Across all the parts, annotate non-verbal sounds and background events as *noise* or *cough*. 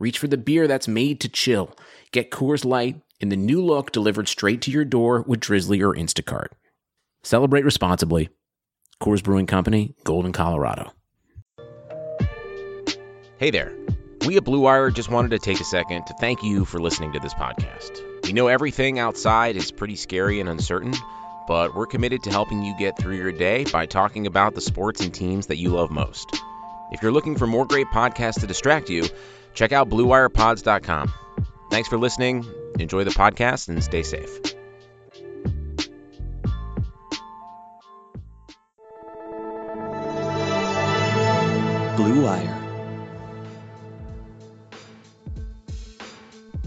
Reach for the beer that's made to chill. Get Coors Light in the new look delivered straight to your door with Drizly or Instacart. Celebrate responsibly. Coors Brewing Company, Golden, Colorado. Hey there. We at Blue Wire just wanted to take a second to thank you for listening to this podcast. We know everything outside is pretty scary and uncertain, but we're committed to helping you get through your day by talking about the sports and teams that you love most. If you're looking for more great podcasts to distract you, check out BlueWirePods.com. Thanks for listening. Enjoy the podcast and stay safe. Blue Wire.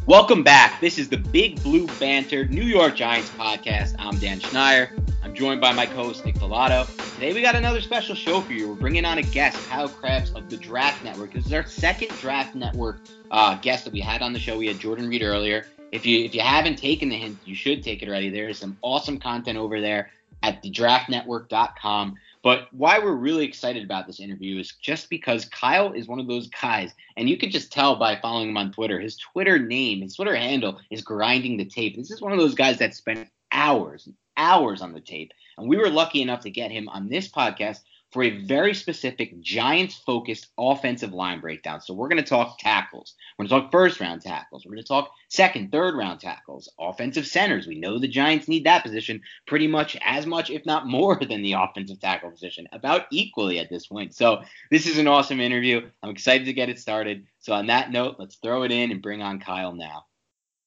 Welcome back. This is the Big Blue Banter New York Giants podcast. I'm Dan Schneider. Joined by my co-host Nick Pilato. Today we got another special show for you. We're bringing on a guest, Kyle Crabbs of the Draft Network. This is our second Draft Network uh, guest that we had on the show. We had Jordan Reid earlier. If you if you haven't taken the hint, you should take it already. There is some awesome content over there at thedraftnetwork.com. But why we're really excited about this interview is just because Kyle is one of those guys, and you can just tell by following him on Twitter. His Twitter name, his Twitter handle is grinding the tape. This is one of those guys that spent hours hours on the tape. And we were lucky enough to get him on this podcast for a very specific Giants focused offensive line breakdown. So we're going to talk tackles. We're going to talk first round tackles. We're going to talk second, third round tackles, offensive centers. We know the Giants need that position pretty much as much, if not more, than the offensive tackle position, about equally at this point. So this is an awesome interview. I'm excited to get it started. So on that note, let's throw it in and bring on Kyle now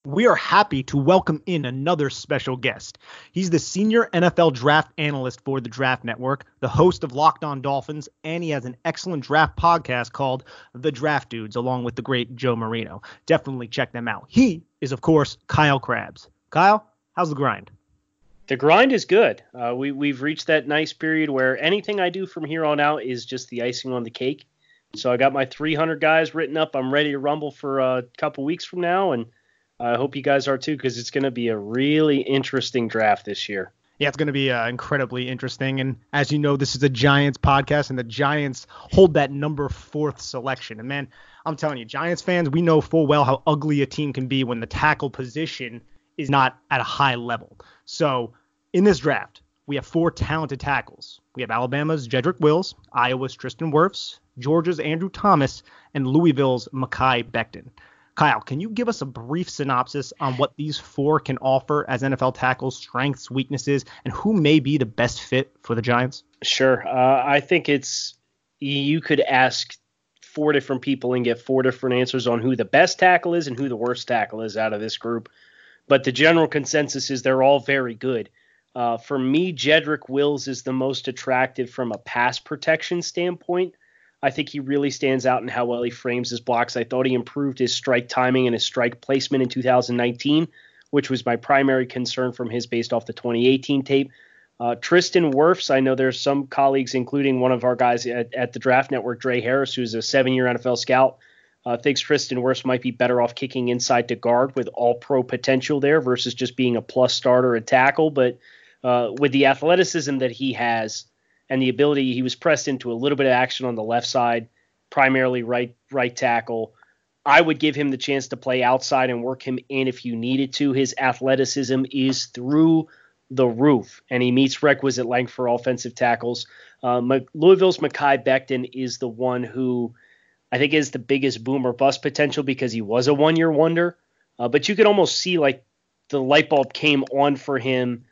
we are happy to welcome in another special guest. He's the senior NFL draft analyst for the Draft Network, the host of Locked On Dolphins, and he has an excellent draft podcast called The Draft Dudes, along with the great Joe Marino. Definitely check them out. He is, of course, Kyle Crabbs. Kyle, how's the grind? The grind is good. Uh, we we've reached that nice period where anything I do from here on out is just the icing on the cake. So I got my 300 guys written up. I'm ready to rumble for a couple weeks from now, and I hope you guys are too, because it's going to be a really interesting draft this year. Yeah, it's going to be uh, incredibly interesting. And as you know, this is a Giants podcast, and the Giants hold that number fourth selection. And man, I'm telling you, Giants fans, we know full well how ugly a team can be when the tackle position is not at a high level. So in this draft, we have four talented tackles. We have Alabama's Jedrick Wills, Iowa's Tristan Wirfs, Georgia's Andrew Thomas, and Louisville's Mekhi Becton. Kyle, can you give us a brief synopsis on what these four can offer as NFL tackles, strengths, weaknesses, and who may be the best fit for the Giants? Sure. Uh, I think it's you could ask four different people and get four different answers on who the best tackle is and who the worst tackle is out of this group. But the general consensus is they're all very good. Uh, for me, Jedrick Wills is the most attractive from a pass protection standpoint. I think he really stands out in how well he frames his blocks. I thought he improved his strike timing and his strike placement in 2019, which was my primary concern from his based off the 2018 tape. Uh, Tristan Wirfs, I know there's some colleagues, including one of our guys at, at the Draft Network, Drae Harris, who's a seven year NFL scout, Uh, thinks Tristan Wirfs might be better off kicking inside to guard with all pro potential there versus just being a plus starter at tackle. But uh, with the athleticism that he has and the ability, he was pressed into a little bit of action on the left side, primarily right right tackle. I would give him the chance to play outside and work him in if you needed to. His athleticism is through the roof, and he meets requisite length for offensive tackles. Uh, Louisville's Mekhi Becton is the one who I think is the biggest boom or bust potential because he was a one year wonder. Uh, but you could almost see like the light bulb came on for him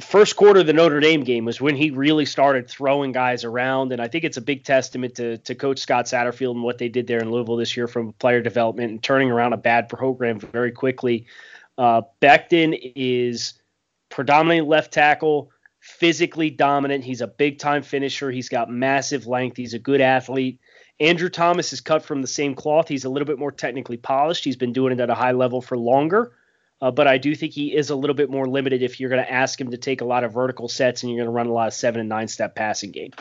first quarter of the Notre Dame game was when he really started throwing guys around, and I think it's a big testament to to Coach Scott Satterfield and what they did there in Louisville this year from player development and turning around a bad program very quickly. Uh, is predominantly left tackle, physically dominant. He's a big time finisher. He's got massive length. He's a good athlete. Andrew Thomas is cut from the same cloth. He's a little bit more technically polished. He's been doing it at a high level for longer. Uh, but I do think he is a little bit more limited if you're going to ask him to take a lot of vertical sets and you're going to run a lot of seven and nine step passing game.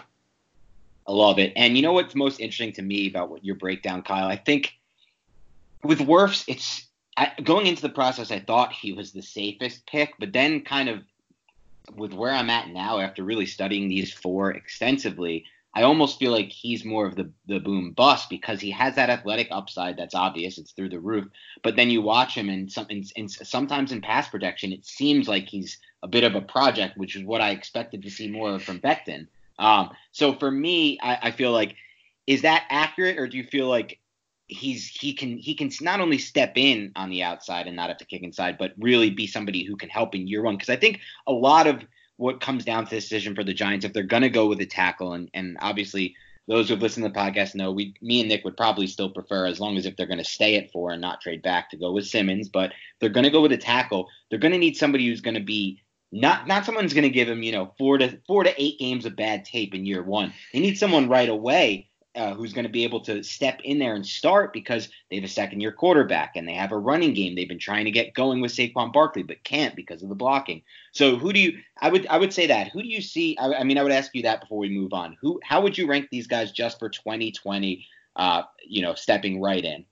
I love it. And you know what's most interesting to me about what your breakdown, Kyle? I think with Wirfs, it's going into the process. I thought he was the safest pick, but then kind of with where I'm at now, after really studying these four extensively, I almost feel like he's more of the the boom bust because he has that athletic upside that's obvious. It's through the roof. But then you watch him and some sometimes in pass protection, it seems like he's a bit of a project, which is what I expected to see more from Becton. Um, so for me, I, I feel like is that accurate, or do you feel like he's he can he can not only step in on the outside and not have to kick inside, but really be somebody who can help in year one? Because I think a lot of what comes down to the decision for the Giants if they're going to go with a tackle. And, and obviously, those who've listened to the podcast know we, me and Nick would probably still prefer, as long as if they're going to stay at four and not trade back, to go with Simmons. But they're going to go with a tackle, they're going to need somebody who's going to be not not someone's going to give him you know four to four to eight games of bad tape in year one. They need someone right away uh, who's going to be able to step in there and start because they have a second year quarterback and they have a running game they've been trying to get going with Saquon Barkley but can't because of the blocking. So who do you I would I would say that who do you see I, I mean I would ask you that before we move on. Who how would you rank these guys just for 2020 uh you know stepping right in?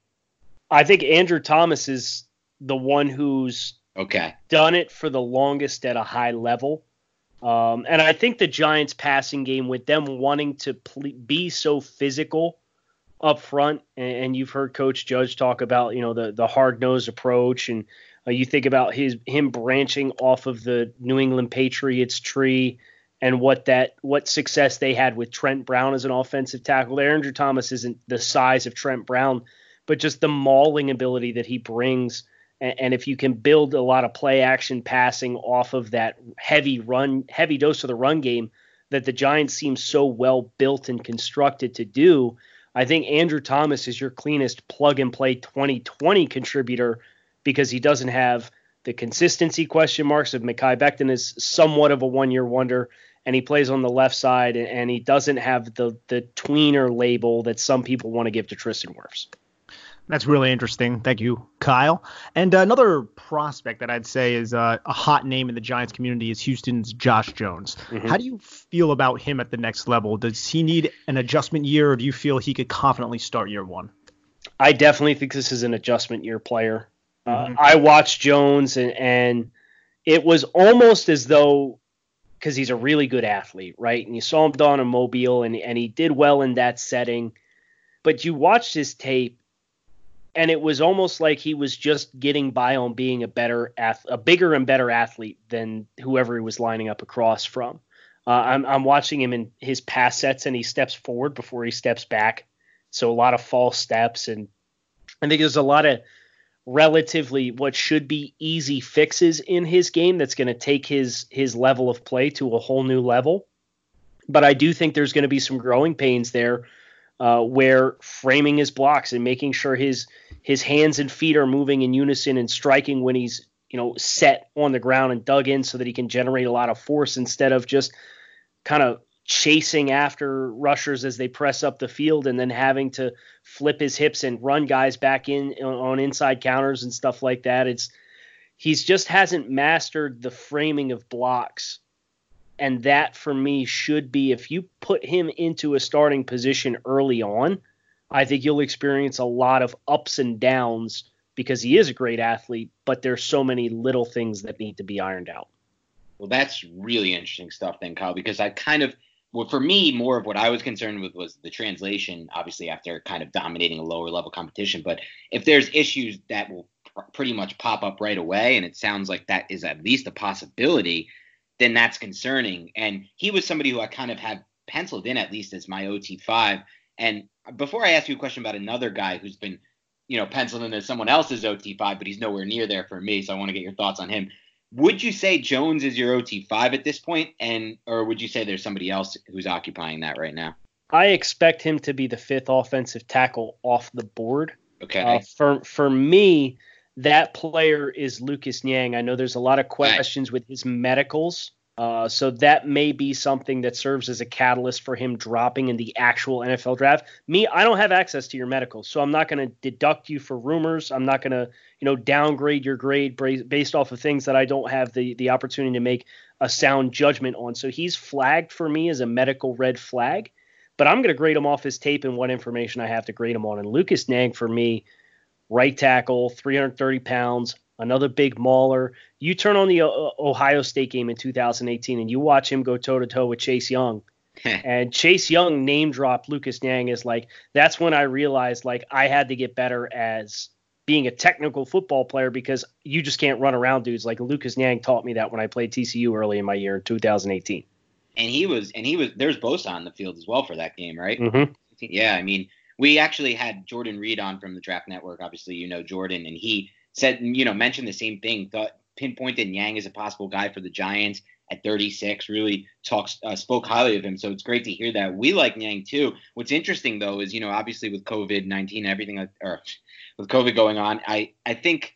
I think Andrew Thomas is the one who's okay done it for the longest at a high level. Um, and I think the Giants' passing game, with them wanting to be so physical up front, and, and, you've heard Coach Judge talk about, you know, the the hard nosed approach, and uh, you think about his him branching off of the New England Patriots tree, and what that what success they had with Trent Brown as an offensive tackle. Andrew Thomas isn't the size of Trent Brown, but just the mauling ability that he brings and, and if you can build a lot of play action passing off of that heavy run, heavy dose of the run game that the Giants seem so well built and constructed to do, I think Andrew Thomas is your cleanest plug and play 2020 contributor because he doesn't have the consistency question marks of Mekhi Becton is somewhat of a one year wonder and he plays on the left side and he doesn't have the the tweener label that some people want to give to Tristan Wirfs. That's really interesting. Thank you, Kyle. And uh, another prospect that I'd say is uh, a hot name in the Giants community is Houston's Josh Jones. Mm-hmm. How do you feel about him at the next level? Does he need an adjustment year, or do you feel he could confidently start year one? I definitely think this is an adjustment year player. Uh, mm-hmm. Uh, I watched Jones, and, and it was almost as though because he's a really good athlete, right? And you saw him down in Mobile, and and he did well in that setting. But you watched his tape, and it was almost like he was just getting by on being a better a bigger and better athlete than whoever he was lining up across from. Uh, I'm, I'm watching him in his pass sets and he steps forward before he steps back. So a lot of false steps and I think there's a lot of relatively what should be easy fixes in his game that's going to take his his level of play to a whole new level. But I do think there's going to be some growing pains there uh, where framing his blocks and making sure his his hands and feet are moving in unison and striking when he's you know set on the ground and dug in so that he can generate a lot of force instead of just kind of chasing after rushers as they press up the field and then having to flip his hips and run guys back in uh, on inside counters and stuff like that. It's he's just hasn't mastered the framing of blocks. And that for me should be if you put him into a starting position early on I think you'll experience a lot of ups and downs because he is a great athlete, but there's so many little things that need to be ironed out. Well, that's really interesting stuff then, Kyle, because I kind of well, for me, more of what I was concerned with was the translation, obviously, after kind of dominating a lower level competition. But if there's issues that will pr- pretty much pop up right away, and it sounds like that is at least a possibility, then that's concerning. And he was somebody who I kind of had penciled in at least as my OT5. And before I ask you a question about another guy who's been, you know, penciled in as someone else's OT5, but he's nowhere near there for me, so I want to get your thoughts on him. Would you say Jones is your OT5 at this point, and or would you say there's somebody else who's occupying that right now? I expect him to be the fifth offensive tackle off the board. Okay. Uh, for for me, that player is Lucas Niang. I know there's a lot of questions with his medicals. Uh, so that may be something that serves as a catalyst for him dropping in the actual NFL draft. Me, I don't have access to your medical, so I'm not going to deduct you for rumors. I'm not going to, you know, downgrade your grade based off of things that I don't have the the opportunity to make a sound judgment on. So he's flagged for me as a medical red flag, but I'm going to grade him off his tape and what information I have to grade him on. And Lucas Niang for me, right tackle, 330 pounds, another big mauler. You turn on the uh, Ohio State game in 2018 and you watch him go toe to toe with Chase Young. *laughs* and Chase Young name dropped Lucas Niang as like that's when I realized like I had to get better as being a technical football player because you just can't run around dudes like Lucas Niang taught me that when I played TCU early in my year in 2018. And he was and he was there's Bosa on the field as well for that game, right? Mm-hmm. Yeah, I mean we actually had Jordan Reid on from the Draft Network. Obviously, you know Jordan, and he said, you know, mentioned the same thing. Thought pinpointed Niang as a possible guy for the Giants at 36. Really talks uh, spoke highly of him. So it's great to hear that. We like Niang too. What's interesting though is you know obviously with COVID 19 everything or with COVID going on, I I think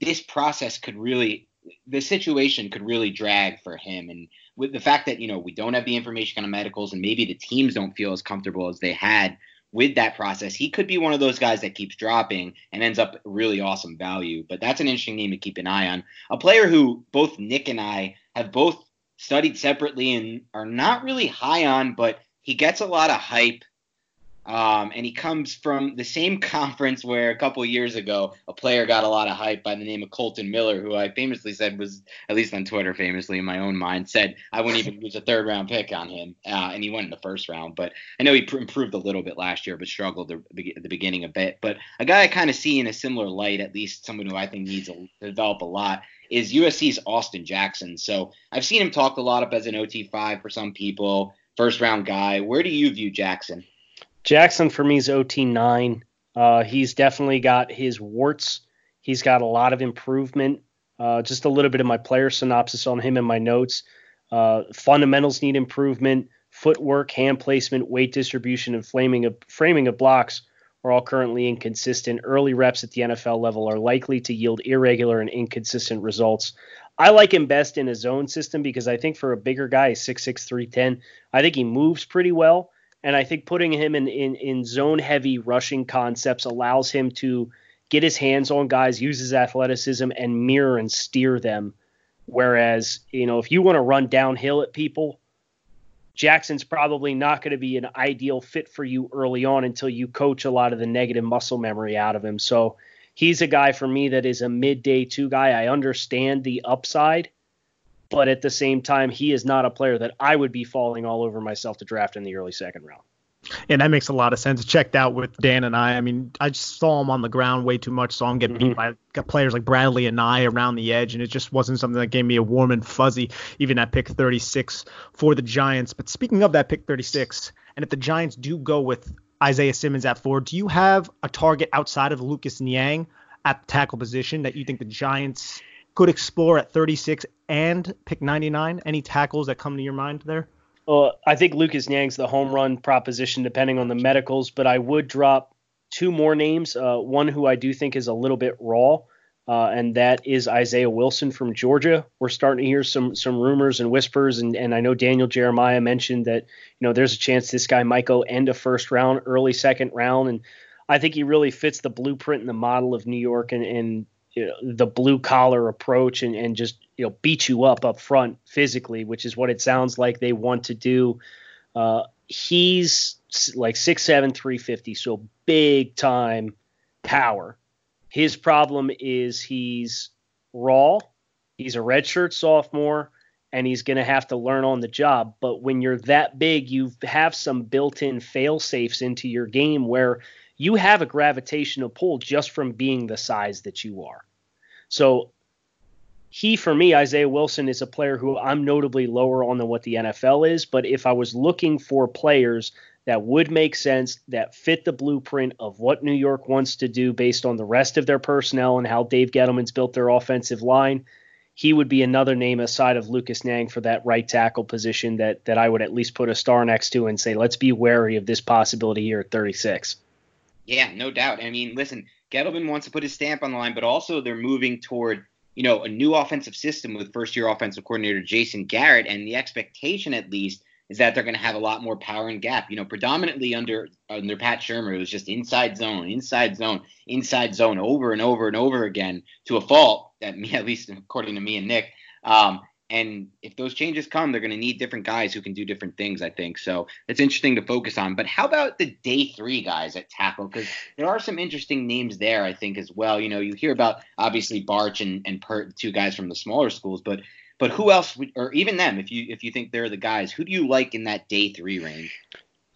this process could really the situation could really drag for him and with the fact that you know we don't have the information on medicals and maybe the teams don't feel as comfortable as they had with that process, he could be one of those guys that keeps dropping and ends up really awesome value. But that's an interesting name to keep an eye on. A player who both Nick and I have both studied separately and are not really high on, but he gets a lot of hype um, and he comes from the same *laughs* conference where a couple years ago a player got a lot of hype by the name of Kolton Miller, who I famously said was, at least on Twitter, famously in my own mind, said I wouldn't even use a third round pick on him. Uh, and he went in the first round. But I know he pr- improved a little bit last year, but struggled at the beginning a bit. But a guy I kind of see in a similar light, at least someone who I think needs to develop a lot, is USC's Austin Jackson. So I've seen him talked a lot up as an OT5 for some people, first round guy. Where do you view Jackson? Jackson for me is OT9. Uh, he's definitely got his warts. He's got a lot of improvement. Uh, just a little bit of my player synopsis on him in my notes. Uh, fundamentals need improvement. Footwork, hand placement, weight distribution, and framing of, framing of blocks are all currently inconsistent. Early reps at the NFL level are likely to yield irregular and inconsistent results. I like him best in a zone system because I think for a bigger guy, 6'6, 310, I think he moves pretty well. And I think putting him in, in, in zone heavy rushing concepts allows him to get his hands on guys, use his athleticism, and mirror and steer them. Whereas, you know, if you want to run downhill at people, Jackson's probably not going to be an ideal fit for you early on until you coach a lot of the negative muscle memory out of him. So he's a guy for me that is a midday two guy. I understand the upside, but at the same time, he is not a player that I would be falling all over myself to draft in the early second round. And that makes a lot of sense. Checked out with Dan and I. I mean, I just saw him on the ground way too much. Saw him get beat mm-hmm. by players like Bradley Anae around the edge, and it just wasn't something that gave me a warm and fuzzy, even at pick 36 for the Giants. But speaking of that pick 36, and if the Giants do go with Isaiah Simmons at four, do you have a target outside of Lucas Niang at the tackle position that you think the Giants could explore at 36 and pick 99? Any tackles that come to your mind there? Well, I think Lucas Niang's the home run proposition, depending on the medicals, but I would drop two more names. Uh, one who I do think is a little bit raw, uh, and that is Isaiah Wilson from Georgia. We're starting to hear some some rumors and whispers, and, and I know Daniel Jeremiah mentioned that you know there's a chance this guy might go end of first round, early second round, and I think he really fits the blueprint and the model of New York and, and you know, the blue collar approach and, and just you know beat you up up front physically, which is what it sounds like they want to do. Uh, he's like 6'7, 350, so big time power. His problem is he's raw. He's a redshirt sophomore and he's going to have to learn on the job. But when you're that big, you have some built in fail safes into your game where you have a gravitational pull just from being the size that you are. So he, for me, Isaiah Wilson is a player who I'm notably lower on than what the NFL is. But if I was looking for players that would make sense, that fit the blueprint of what New York wants to do based on the rest of their personnel and how Dave Gettleman's built their offensive line, he would be another name aside of Lucas Niang for that right tackle position that that I would at least put a star next to and say, let's be wary of this possibility here at 36. Yeah, no doubt. I mean, listen, Gettleman wants to put his stamp on the line, but also they're moving toward you know a new offensive system with first year offensive coordinator Jason Garrett, and the expectation at least is that they're going to have a lot more power and gap. You know, predominantly under under Pat Shurmur, it was just inside zone, inside zone, inside zone over and over and over again to a fault. At me, *laughs* at least according to me and Nick. Um, and if those changes come, they're going to need different guys who can do different things. I think so. It's interesting to focus on. But how about the day three guys at tackle? Because there are some interesting names there. I think as well. You know, you hear about obviously Bartch and and Peart, two guys from the smaller schools, but but who else, would, or even them, if you if you think they're the guys, who do you like in that day three range?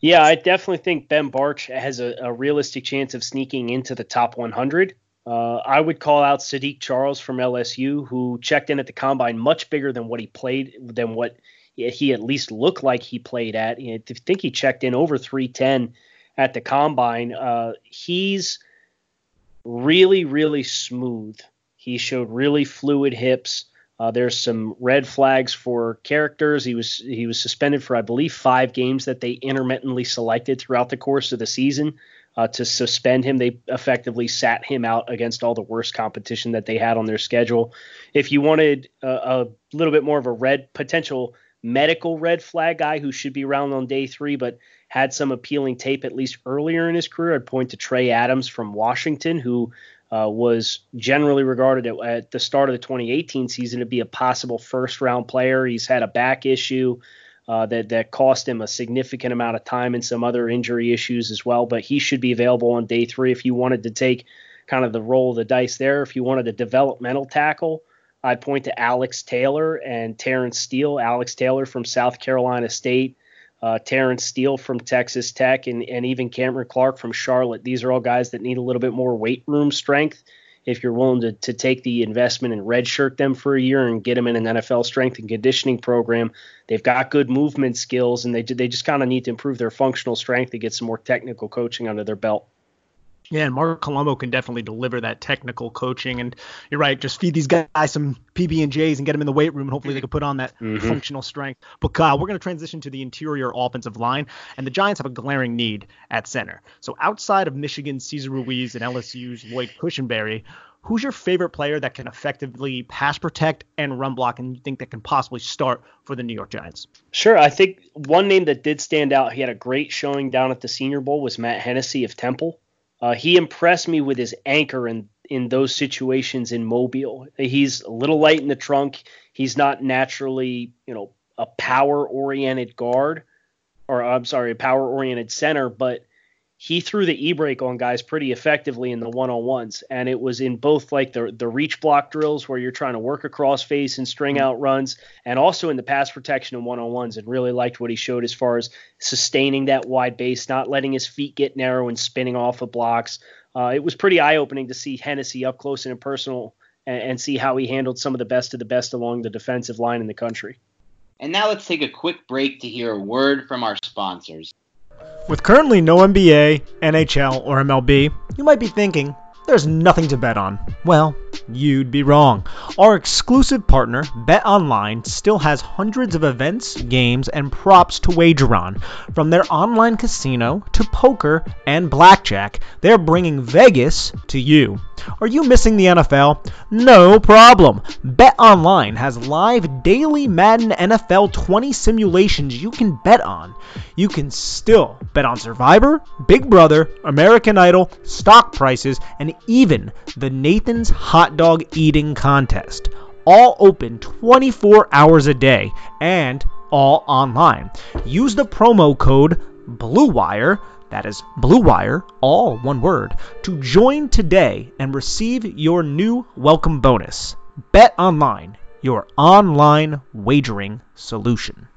Yeah, I definitely think Ben Bartch has a, a realistic chance of sneaking into the top 100. Uh, I would call out Saahdiq Charles from LSU, who checked in at the combine much bigger than what he played, than what he at least looked like he played at. I think he checked in over 310 at the combine. Uh, he's really, really smooth. He showed really fluid hips. Uh, there's some red flags for characters. He was he was suspended for I believe five games that they intermittently selected throughout the course of the season uh, to suspend him. They effectively sat him out against all the worst competition that they had on their schedule. If you wanted a, a little bit more of a red potential medical red flag guy who should be around on day three, but had some appealing tape at least earlier in his career, I'd point to Trey Adams from Washington, who uh, was generally regarded at, at, the start of the 2018 season to be a possible first round player. He's had a back issue uh, that that cost him a significant amount of time and some other injury issues as well. But he should be available on day three if you wanted to take kind of the roll of the dice there. If you wanted a developmental tackle, I'd point to Alex Taylor and Terence Steele. Alex Taylor from South Carolina State uh, Terence Steele from Texas Tech, and, and even Cameron Clark from Charlotte. These are all guys that need a little bit more weight room strength. If you're willing to, to take the investment and redshirt them for a year and get them in an NFL strength and conditioning program, they've got good movement skills, and they they just kind of need to improve their functional strength to get some more technical coaching under their belt. Yeah, and Marc Colombo can definitely deliver that technical coaching. And you're right, just feed these guys some PB and J's and get them in the weight room, and hopefully they can put on that mm-hmm. functional strength. But Kyle, we're going to transition to the interior offensive line, and the Giants have a glaring need at center. So outside of Michigan's Cesar Ruiz and LSU's Lloyd Cushenberry, who's your favorite player that can effectively pass protect and run block, and you think that can possibly start for the New York Giants? Sure. I think one name that did stand out, he had a great showing down at the Senior Bowl, was Matt Hennessy of Temple. Uh, he impressed me with his anchor in in those situations in Mobile. He's a little light in the trunk. He's not naturally, you know, a power oriented guard, or I'm sorry, a power oriented center, but he threw the e-brake on guys pretty effectively in the one-on-ones. And it was in both like the the reach block drills where you're trying to work across face and string mm-hmm. out runs and also in the pass protection and one-on-ones and really liked what he showed as far as sustaining that wide base not letting his feet get narrow and spinning off of blocks. Uh, it was pretty eye-opening to see Hennessy up close and personal and, and see how he handled some of the best of the best along the defensive line in the country. And now let's take a quick break to hear a word from our sponsors with currently no NBA, NHL, or MLB, you might be thinking, there's nothing to bet on. Well, you'd be wrong. Our exclusive partner, BetOnline, still has hundreds of events, games, and props to wager on. From their online casino to poker and blackjack, they're bringing Vegas to you. Are you missing the NFL? No problem. BetOnline has live daily Madden NFL 20 simulations you can bet on. You can still bet on Survivor, Big Brother, American Idol, stock prices, and even the Nathan's Hot Dog Eating Contest. All open 24 hours a day and all online. Use the promo code BLUEWIRE, that is BLUEWIRE, all one word, to join today and receive your new welcome bonus. Bet online, your online wagering solution.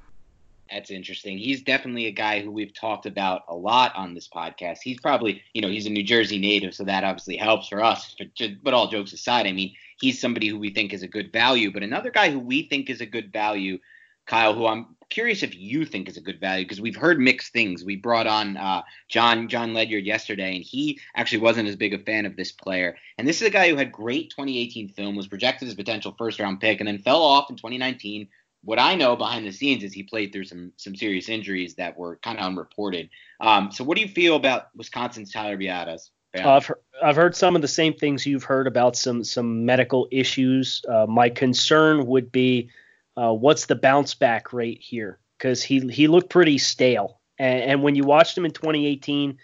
That's interesting. He's definitely a guy who we've talked about a lot on this podcast. He's probably, you know, he's a New Jersey native, so that obviously helps for us. But, but all jokes aside, I mean, he's somebody who we think is a good value. But another guy who we think is a good value, Kyle, who I'm curious if you think is a good value because we've heard mixed things. We brought on uh, Jon Jon Ledyard yesterday, and he actually wasn't as big a fan of this player. And this is a guy who had great 2018 film, was projected as potential first round pick, and then fell off in 2019 what I know behind the scenes is he played through some some serious injuries that were kind of unreported. Um, so what do you feel about Wisconsin's Tyler Biadasz? Uh, I've heard, I've heard some of the same things you've heard about some some medical issues. Uh, my concern would be uh, what's the bounce back rate here because he he looked pretty stale. And, and, when you watched him in 2018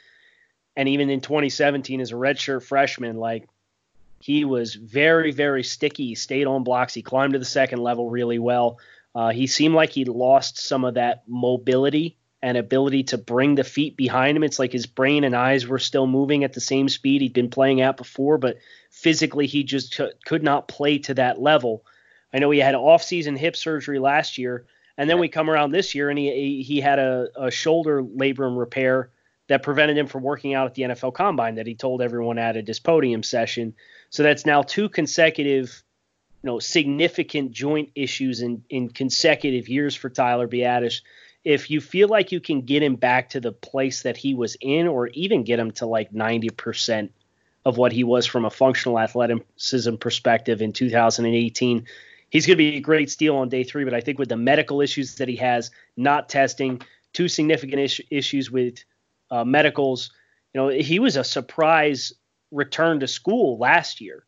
and even in 2017 as a redshirt freshman, like he was very very sticky. He stayed on blocks. He climbed to the second level really well. Uh, he seemed like he lost some of that mobility and ability to bring the feet behind him. It's like his brain and eyes were still moving at the same speed he'd been playing at before, but physically he just t- could not play to that level. I know he had off-season hip surgery last year, and then we come around this year and he he had a, a shoulder labrum repair that prevented him from working out at the NFL Combine that he told everyone at his podium session. So that's now two consecutive you know significant joint issues in in consecutive years for Tyler Biadasz. If you feel like you can get him back to the place that he was in, or even get him to like 90% of what he was from a functional athleticism perspective in 2018, he's going to be a great steal on day three. But I think with the medical issues that he has, not testing, two significant is- issues with uh, medicals, you know, he was a surprise return to school last year.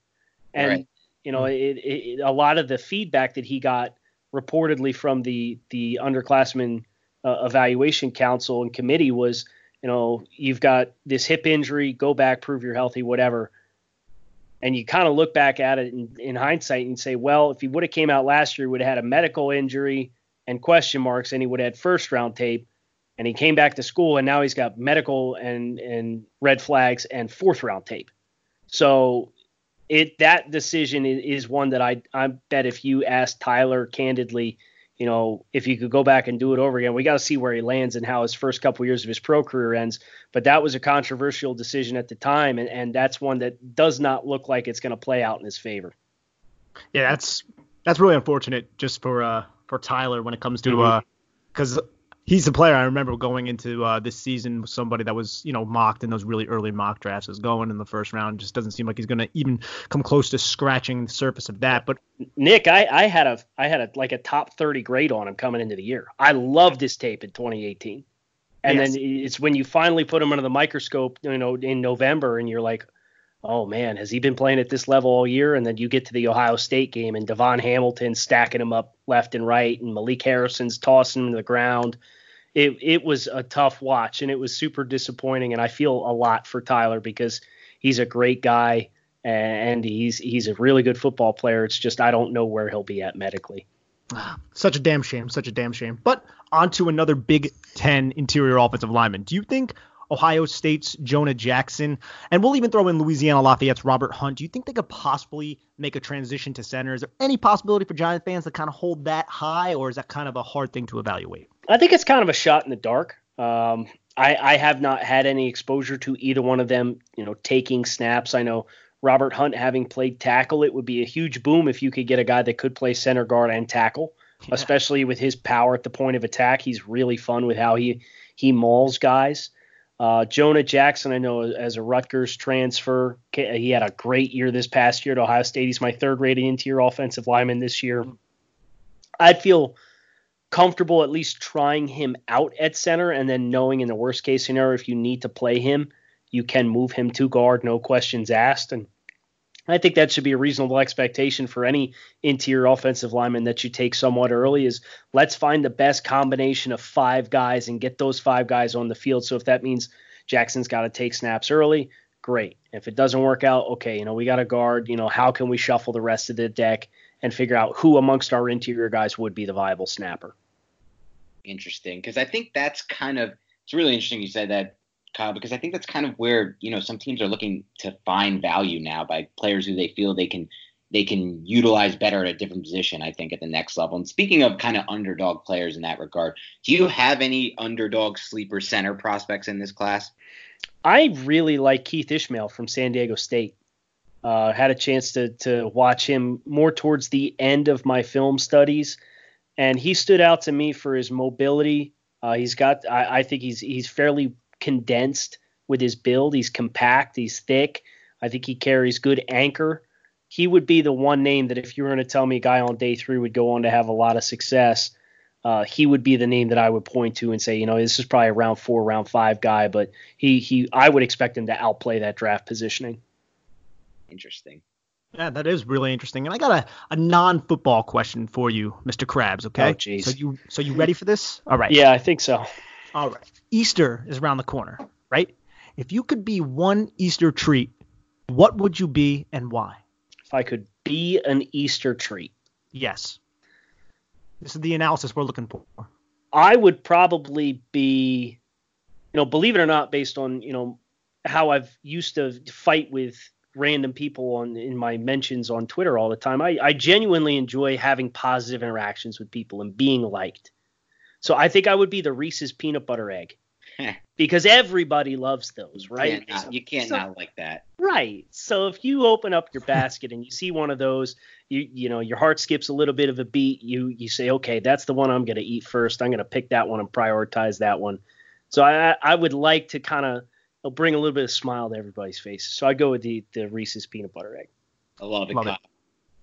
And right. You know, it, it, a lot of the feedback that he got reportedly from the the underclassmen uh, evaluation council and committee was, you know, you've got this hip injury, go back, prove you're healthy, whatever. And you kind of look back at it in, in hindsight and say, well, if he would have came out last year, he would have had a medical injury and question marks, and he would have had first round tape. And he came back to school, and now he's got medical and and red flags and fourth round tape. So it that decision is, one that I I bet if you ask Tyler candidly, you know, if you could go back and do it over again, we got to see where he lands and how his first couple years of his pro career ends. But that was a controversial decision at the time, and, and that's one that does not look like it's going to play out in his favor. Yeah, that's that's really unfortunate just for uh for Tyler when it comes to mm-hmm. uh because he's the player I remember going into uh, this season with somebody that was, you know, mocked in those really early mock drafts as going in the first round. Just doesn't seem like he's going to even come close to scratching the surface of that. But Nick, I, I had a I had a like a top 30 grade on him coming into the year. I loved his tape in 2018. And yes. then it's when you finally put him under the microscope, you know, in November, and you're like, oh man, has he been playing at this level all year? And then you get to the Ohio State game and DaVon Hamilton stacking him up left and right, and Malik Harrison's tossing him to the ground. It it was a tough watch, and it was super disappointing. And I feel a lot for Tyler because he's a great guy and he's he's a really good football player. It's just I don't know where he'll be at medically. *sighs* Such a damn shame. Such a damn shame. But on to another Big Ten interior offensive lineman. Do you think Ohio State's Jonah Jackson, and we'll even throw in Louisiana Lafayette's Robert Hunt. Do you think they could possibly make a transition to center? Is there any possibility for Giant fans to kind of hold that high, or is that kind of a hard thing to evaluate? I think it's kind of a shot in the dark. Um, I, I have not had any exposure to either one of them, you know, taking snaps. I know Robert Hunt having played tackle, it would be a huge boom if you could get a guy that could play center guard and tackle, yeah. especially with his power at the point of attack. He's really fun with how he he mauls guys. Uh, Jonah Jackson, I know as a Rutgers transfer, he had a great year this past year at Ohio State. He's my third rated interior offensive lineman this year. I'd feel comfortable at least trying him out at center and then knowing in the worst case scenario, if you need to play him, you can move him to guard, no questions asked. And I think that should be a reasonable expectation for any interior offensive lineman that you take somewhat early is let's find the best combination of five guys and get those five guys on the field. So if that means Jackson's got to take snaps early, great. If it doesn't work out, okay, you know, we got a guard, you know, how can we shuffle the rest of the deck and figure out who amongst our interior guys would be the viable snapper? Interesting, because I think that's kind of it's really interesting you said that, Kyle, because I think that's kind of where you know some teams are looking to find value now by players who they feel they can they can utilize better at a different position. I think at the next level. And speaking of kind of underdog players in that regard, do you have any underdog sleeper center prospects in this class? I really like Keith Ishmael from San Diego State. Uh, had a chance to to watch him more towards the end of my film studies, and he stood out to me for his mobility. Uh, he's got, I, I think he's he's fairly condensed with his build. He's compact. He's thick. I think he carries good anchor. He would be the one name that if you were going to tell me a guy on day three would go on to have a lot of success, uh, he would be the name that I would point to and say, you know, this is probably a round four, round five guy, but he he I would expect him to outplay that draft positioning. Interesting. Yeah, that is really interesting. And I got a, a non-football question for you, Mr. Crabbs. Okay. Oh, jeez. So you so you ready for this? All right. Yeah, I think so. All right. Easter is around the corner, right? If you could be one Easter treat, what would you be and why? If I could be an Easter treat, Yes. This is the analysis we're looking for. I would probably be, you know, believe it or not, based on you know how I've used to fight with random people on in my mentions on Twitter all the time. I, I genuinely enjoy having positive interactions with people and being liked. So I think I would be the Reese's peanut butter egg eh. because everybody loves those, right? You can't, not, you can't So- not like that. Right. So if you open up your basket and you see one of those, you you know your heart skips a little bit of a beat. You you say, okay, that's the one I'm going to eat first. I'm going to pick that one and prioritize that one. So I I would like to kind of bring a little bit of smile to everybody's face. So I go with the the Reese's peanut butter egg. I love it, Love it.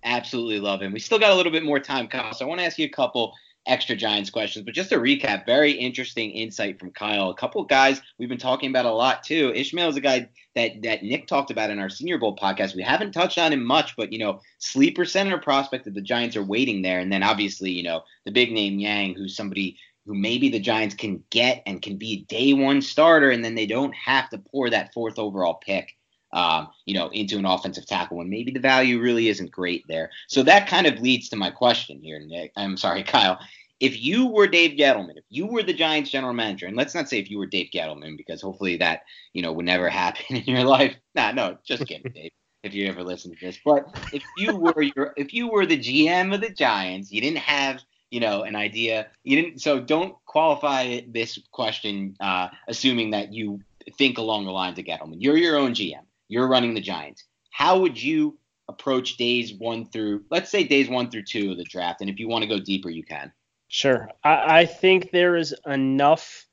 Absolutely love him. We still got a little bit more time, Kyle. So I want to ask you a couple extra Giants questions. But just to recap, very interesting insight from Kyle. A couple guys we've been talking about a lot too. Ishmael is a guy that that Nick talked about in our Senior Bowl podcast. We haven't touched on him much, but you know, sleeper center prospect that the Giants are waiting there. And then obviously, you know, the big name Niang, who's somebody who maybe the Giants can get and can be a day one starter, and then they don't have to pour that fourth overall pick um, you know, into an offensive tackle when maybe the value really isn't great there. So that kind of leads to my question here, Nick. I'm sorry, *laughs* Kyle. If you were Dave Gettleman, if you were the Giants general manager, and let's not say if you were Dave Gettleman, because hopefully that, you know, would never *laughs* happen in your life. Nah, no, just kidding, *laughs* Dave. If you ever listen to this, but if you were your, if you were the GM of the Giants, you didn't have, you know, an idea. You didn't. So don't qualify this question uh, assuming that you think along the lines of Gettleman. You're your own GM. You're running the Giants. How would you approach days one through, let's say days one through two of the draft? And if you want to go deeper, you can. Sure. I, I think there is enough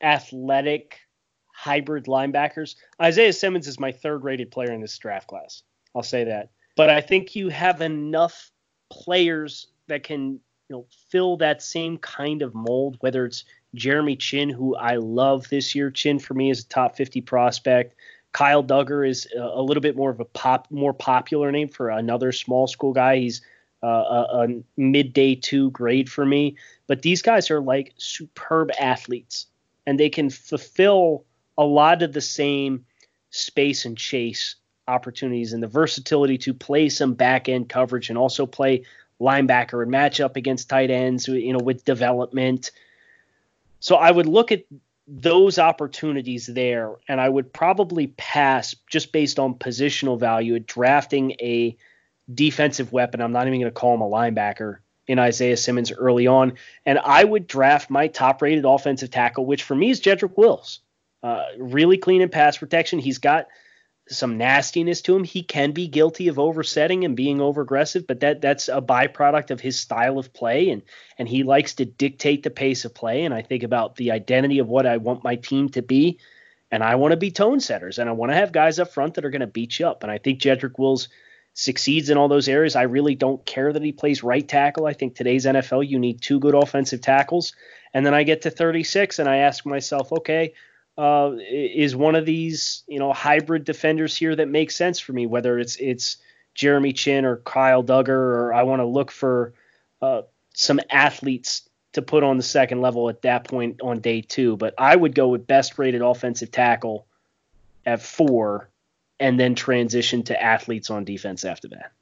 athletic hybrid linebackers. Isaiah Simmons is my third rated player in this draft class. I'll say that. But I think you have enough players that can, you know, fill that same kind of mold, whether it's Jeremy Chinn, who I love this year. Chinn for me is a top 50 prospect. Kyle Dugger is a, little bit more of a pop, more popular name for another small school guy. He's uh, a, a midday two grade for me. But these guys are like superb athletes, and they can fulfill a lot of the same space and chase opportunities and the versatility to play some back end coverage and also play linebacker and match up against tight ends, you know, with development. So I would look at those opportunities there, and I would probably pass just based on positional value at drafting a defensive weapon. I'm not even going to call him a linebacker in Isaiah Simmons early on. And I would draft my top rated offensive tackle, which for me is Jedrick Wills. Uh, really clean in pass protection. He's got some nastiness to him. He can be guilty of oversetting and being over aggressive, but that that's a byproduct of his style of play and and he likes to dictate the pace of play and I think about the identity of what I want my team to be and I want to be tone setters and I want to have guys up front that are going to beat you up and I think Jedrick Wills succeeds in all those areas. I really don't care that he plays right tackle. I think today's NFL you need two good offensive tackles and then I get to 36 and I ask myself, okay, uh, is one of these you know hybrid defenders here that makes sense for me. Whether it's it's Jeremy Chinn or Kyle Dugger, or I want to look for uh, some athletes to put on the second level at that point on day two. But I would go with best rated offensive tackle at four, and then transition to athletes on defense after that.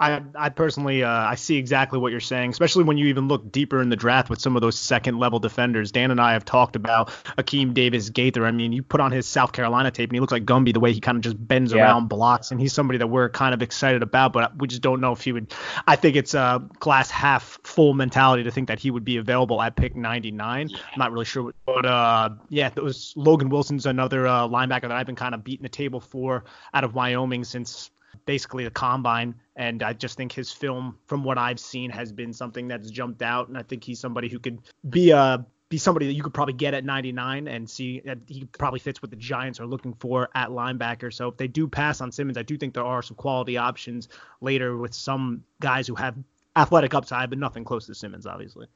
I, I personally, uh, I see exactly what you're saying, especially when you even look deeper in the draft with some of those second level defenders. Dan and I have talked about Akeem Davis Gaither. I mean, you put on his South Carolina tape and he looks like Gumby the way he kind of just bends yeah. around blocks, and he's somebody that we're kind of excited about, but we just don't know if he would. I think it's a glass half full mentality to think that he would be available at pick 99. Yeah. I'm not really sure, but uh, yeah, those Logan Wilson's another uh, linebacker that I've been kind of beating the table for out of Wyoming since basically the combine. And I just think his film, from what I've seen, has been something that's jumped out. And I think he's somebody who could be a be somebody that you could probably get at 99 and see that he probably fits what the Giants are looking for at linebacker. So if they do pass on Simmons, I do think there are some quality options later with some guys who have athletic upside, but nothing close to Simmons, obviously.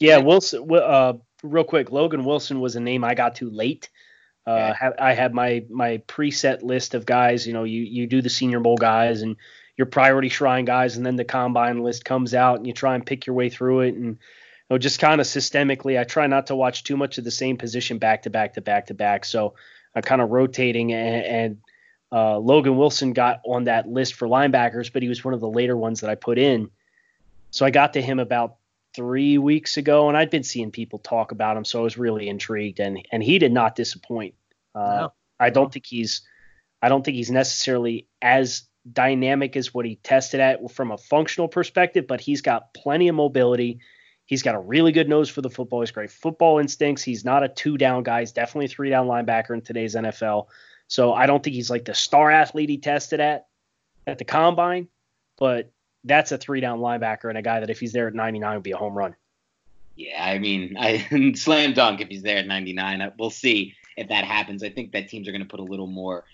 Yeah, Wilson. Uh, real quick, Logan Wilson was a name I got to late. Uh. I have my my preset list of guys. You know, you you do the Senior Bowl guys and your priority shrine guys, and then the combine list comes out, and you try and pick your way through it, and you know, just kind of systemically. I try not to watch too much of the same position back to back to back to back, so I'm kind of rotating. And, and uh, Logan Wilson got on that list for linebackers, but he was one of the later ones that I put in. So I got to him about three weeks ago, and I'd been seeing people talk about him, so I was really intrigued, and and he did not disappoint. Uh, no. I don't think he's I don't think he's necessarily as dynamic as what he tested at from a functional perspective, but he's got plenty of mobility. He's got a really good nose for the football. He's great football instincts. He's not a two down guy. He's definitely a three down linebacker in today's NFL. So I don't think he's like the star athlete he tested at at the combine, but that's a three down linebacker and a guy that if he's there at 99 would be a home run. Yeah, I mean, *laughs* I slam dunk if he's there at 99. We'll see if that happens. I think that teams are going to put a little more,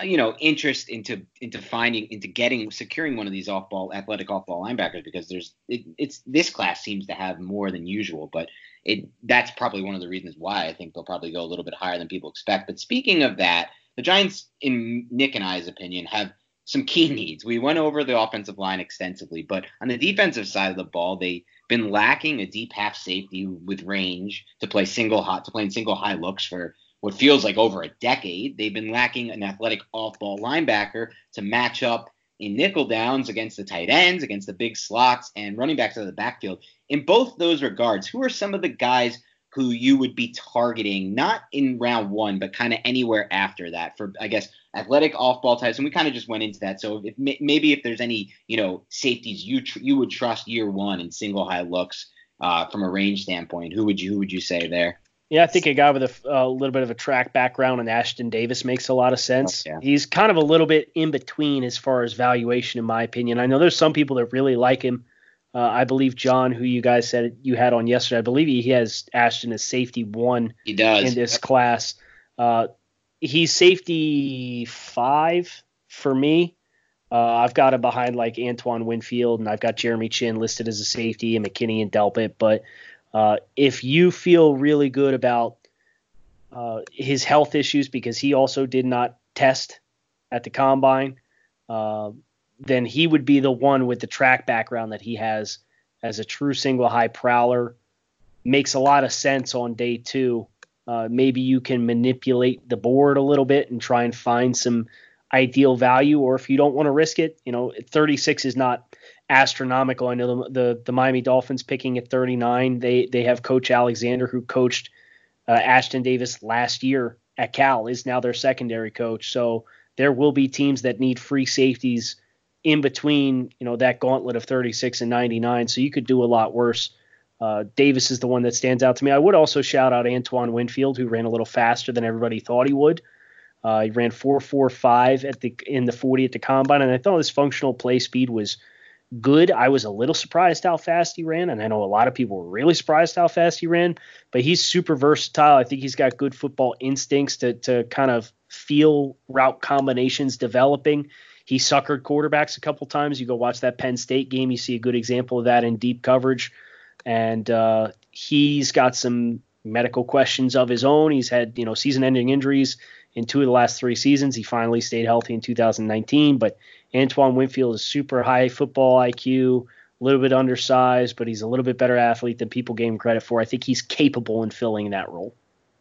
uh, you know, interest into into finding into getting securing one of these off ball athletic off ball linebackers because there's it, it's this class seems to have more than usual, but it that's probably one of the reasons why I think they'll probably go a little bit higher than people expect. But speaking of that, the Giants, in Nick and I's opinion, have some key needs. We went over the offensive line extensively, but on the defensive side of the ball, they've been lacking a deep half safety with range to play single hot to play in single high looks for what feels like over a decade. They've been lacking an athletic off-ball linebacker to match up in nickel downs against the tight ends, against the big slots, and running backs out of the backfield. In both those regards, who are some of the guys who you would be targeting, not in round one, but kind of anywhere after that for, I guess, athletic off-ball types? And we kind of just went into that. So if maybe if there's any, you know, safeties you tr- you would trust year one in single high looks uh, from a range standpoint, who would you who would you say there? Yeah, I think a guy with a uh, little bit of a track background and Ashtyn Davis makes a lot of sense. Oh, yeah. He's kind of a little bit in between as far as valuation, in my opinion. I know there's some people that really like him. Uh, I believe Jon, who you guys said you had on yesterday, I believe he has Ashtyn as safety one he does. in this class. Uh, he's safety five for me. Uh, I've got him behind like Antoine Winfield, and I've got Jeremy Chinn listed as a safety, and McKinney and Delpit. But uh, if you feel really good about uh, his health issues because he also did not test at the combine, uh, then he would be the one with the track background that he has as a true single high prowler. Makes a lot of sense on day two. Uh, maybe you can manipulate the board a little bit and try and find some ideal value, or if you don't want to risk it, you know, 36 is not astronomical. I know the, the, the Miami Dolphins picking at 39. They they have Coach Alexander who coached uh, Ashtyn Davis last year at Cal is now their secondary coach. So there will be teams that need free safeties in between, you know, that gauntlet of 36 and 99. So you could do a lot worse. Uh, Davis is the one that stands out to me. I would also shout out Antoine Winfield, who ran a little faster than everybody thought he would. Uh, he ran 4.45 at the in the 40 at the combine, and I thought his functional play speed was good. I was a little surprised how fast he ran, and I know a lot of people were really surprised how fast he ran. But he's super versatile. I think he's got good football instincts to to kind of feel route combinations developing. He suckered quarterbacks a couple times. You go watch that Penn State game, you see a good example of that in deep coverage. And uh, he's got some medical questions of his own. He's had you know season-ending injuries in two of the last three seasons. He finally stayed healthy in 2019, but Antoine Winfield is super high football IQ, a little bit undersized, but he's a little bit better athlete than people gave him credit for. I think he's capable in filling that role.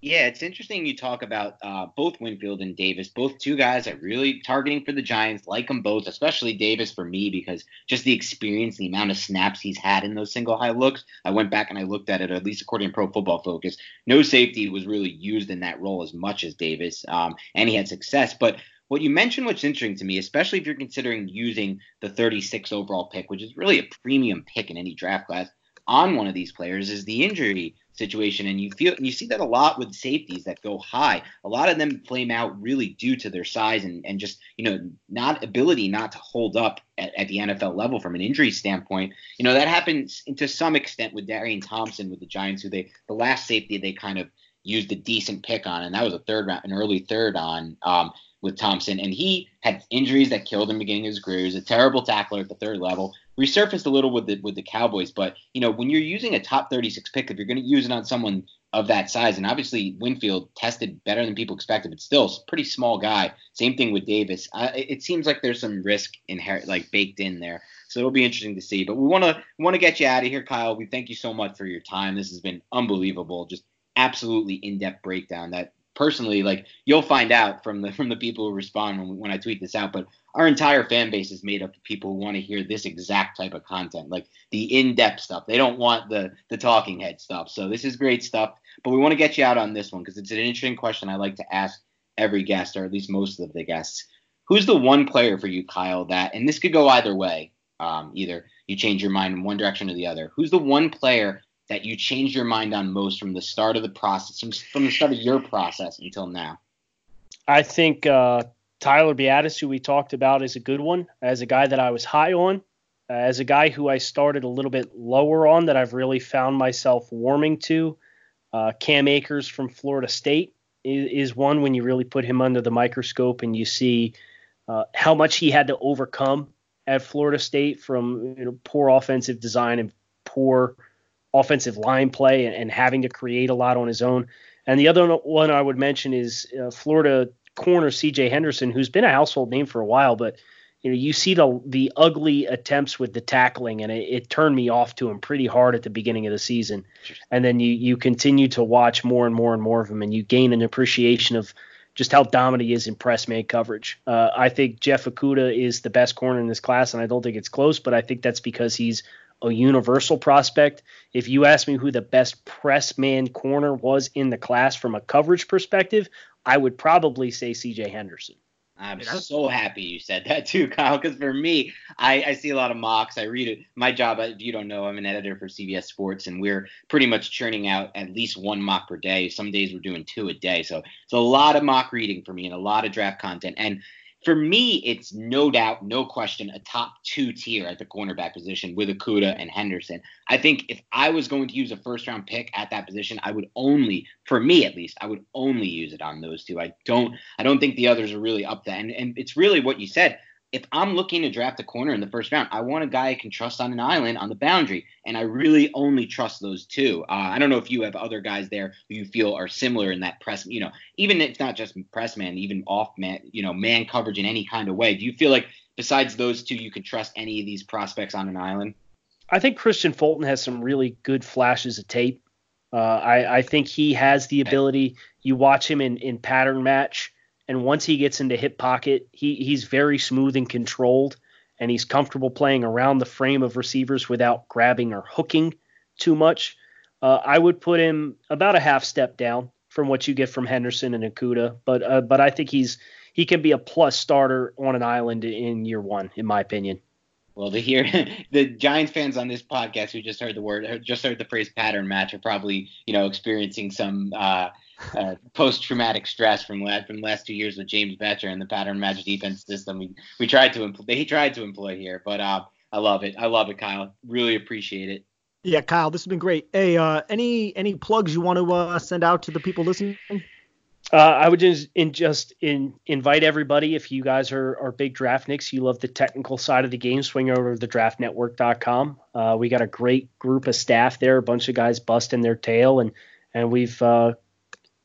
Yeah, it's interesting you talk about uh, both Winfield and Davis, both two guys that really targeting for the Giants, like them both, especially Davis for me because just the experience, the amount of snaps he's had in those single high looks. I went back and I looked at it, at least according to Pro Football Focus. No safety was really used in that role as much as Davis, um, and he had success. But what you mentioned, what's interesting to me, especially if you're considering using the 36 overall pick, which is really a premium pick in any draft class, on one of these players, is the injury situation. And you feel and you see that a lot with safeties that go high. A lot of them flame out really due to their size and, and just, you know, not ability not to hold up at, at the NFL level from an injury standpoint. You know, that happens to some extent with Darian Thompson with the Giants, who they the last safety they kind of used a decent pick on, and that was a third round, an early third on. Um, with Thompson, and he had injuries that killed him beginning his career. He was a terrible tackler at the third level. Resurfaced a little with the with the Cowboys, but you know when you're using a top 36 pick, if you're going to use it on someone of that size, and obviously Winfield tested better than people expected, but still pretty small guy. Same thing with Davis. Uh, it seems like there's some risk inherent, like baked in there. So it'll be interesting to see. But we want to want to get you out of here, Kyle. We thank you so much for your time. This has been unbelievable. Just absolutely in-depth breakdown that personally, like you'll find out from the *laughs* from the people who respond when, when I tweet this out. But our entire fan base is made up of people who want to hear this exact type of content, like the in-depth stuff. They don't want the the talking head stuff. So this is great stuff. But we want to get you out on this one because it's an interesting question I like to ask every guest, or at least most of the guests. Who's the one player for you, Kyle? That and this could go either way. Um, either you change your mind in one direction or the other. Who's the one player that you changed your mind on most from the start of the process, from, from the start of your process until now? I think uh, Tyler Biadasz, who we talked about, is a good one. As a guy that I was high on, uh, as a guy who I started a little bit lower on, that I've really found myself warming to. Uh, Cam Akers from Florida State is, is, one when you really put him under the microscope and you see uh, how much he had to overcome at Florida State from you know, poor offensive design and poor offensive line play and, and, having to create a lot on his own. And the other one I would mention is uh, Florida corner C.J. Henderson, who's been a household name for a while, but you know you see the the ugly attempts with the tackling, and it, it turned me off to him pretty hard at the beginning of the season. And then you you continue to watch more and more and more of him, and you gain an appreciation of just how dominant he is in press man coverage. Uh, I think Jeff Okudah is the best corner in this class, and I don't think it's close, but I think that's because he's a universal prospect. If you ask me who the best press man corner was in the class from a coverage perspective, I would probably say CJ Henderson. I'm so happy you said *laughs* that too, Kyle. Because for me, I, I, see a lot of mocks. I read it. My job, if you don't know, I'm an editor for CBS Sports, and we're pretty much churning out at least one mock per day. Some days we're doing two a day. So it's a lot of mock reading for me and a lot of draft content. And for me, it's no doubt, no question, a top two tier at the cornerback position with Okudah and Henderson. I think if I was going to use a first round pick at that position, I would only, for me at least, I would only use it on those two. I don't, I don't think the others are really up there. And, and it's really what you said if I'm looking to draft a corner in the first round, I want a guy I can trust on an island on the boundary, and I really only trust those two. Uh, I don't know if you have other guys there who you feel are similar in that press, you know, even if not just press man, even off man, you know, man coverage in any kind of way. Do you feel like besides those two, you could trust any of these prospects on an island? I think Kristian Fulton has some really good flashes of tape. Uh, I, I think he has the ability. You watch him in in pattern match and once he gets into hip pocket, he he's very smooth and controlled, and he's comfortable playing around the frame of receivers without grabbing or hooking too much. Uh, I would put him about a half step down from what you get from Henderson and Okudah, but uh, but I think he's he can be a plus starter on an island in year one, in my opinion. Well, to hear *laughs* the Giants fans on this podcast who just heard the word, just heard the phrase pattern match, are probably you know experiencing some uh, uh, post-traumatic stress from last from last two years with James Bettcher and the pattern match defense system. We we tried to employ, he tried to employ here, but uh, I love it. I love it, Kyle. Really appreciate it. Yeah, Kyle, this has been great. Hey, uh, any any plugs you want to uh, send out to the people listening? Uh, I would just, in, just in, invite everybody. If you guys are, are big draftniks, you love the technical side of the game, swing over to thedraftnetwork.com. Uh, we got a great group of staff there, a bunch of guys busting their tail, and and we've uh,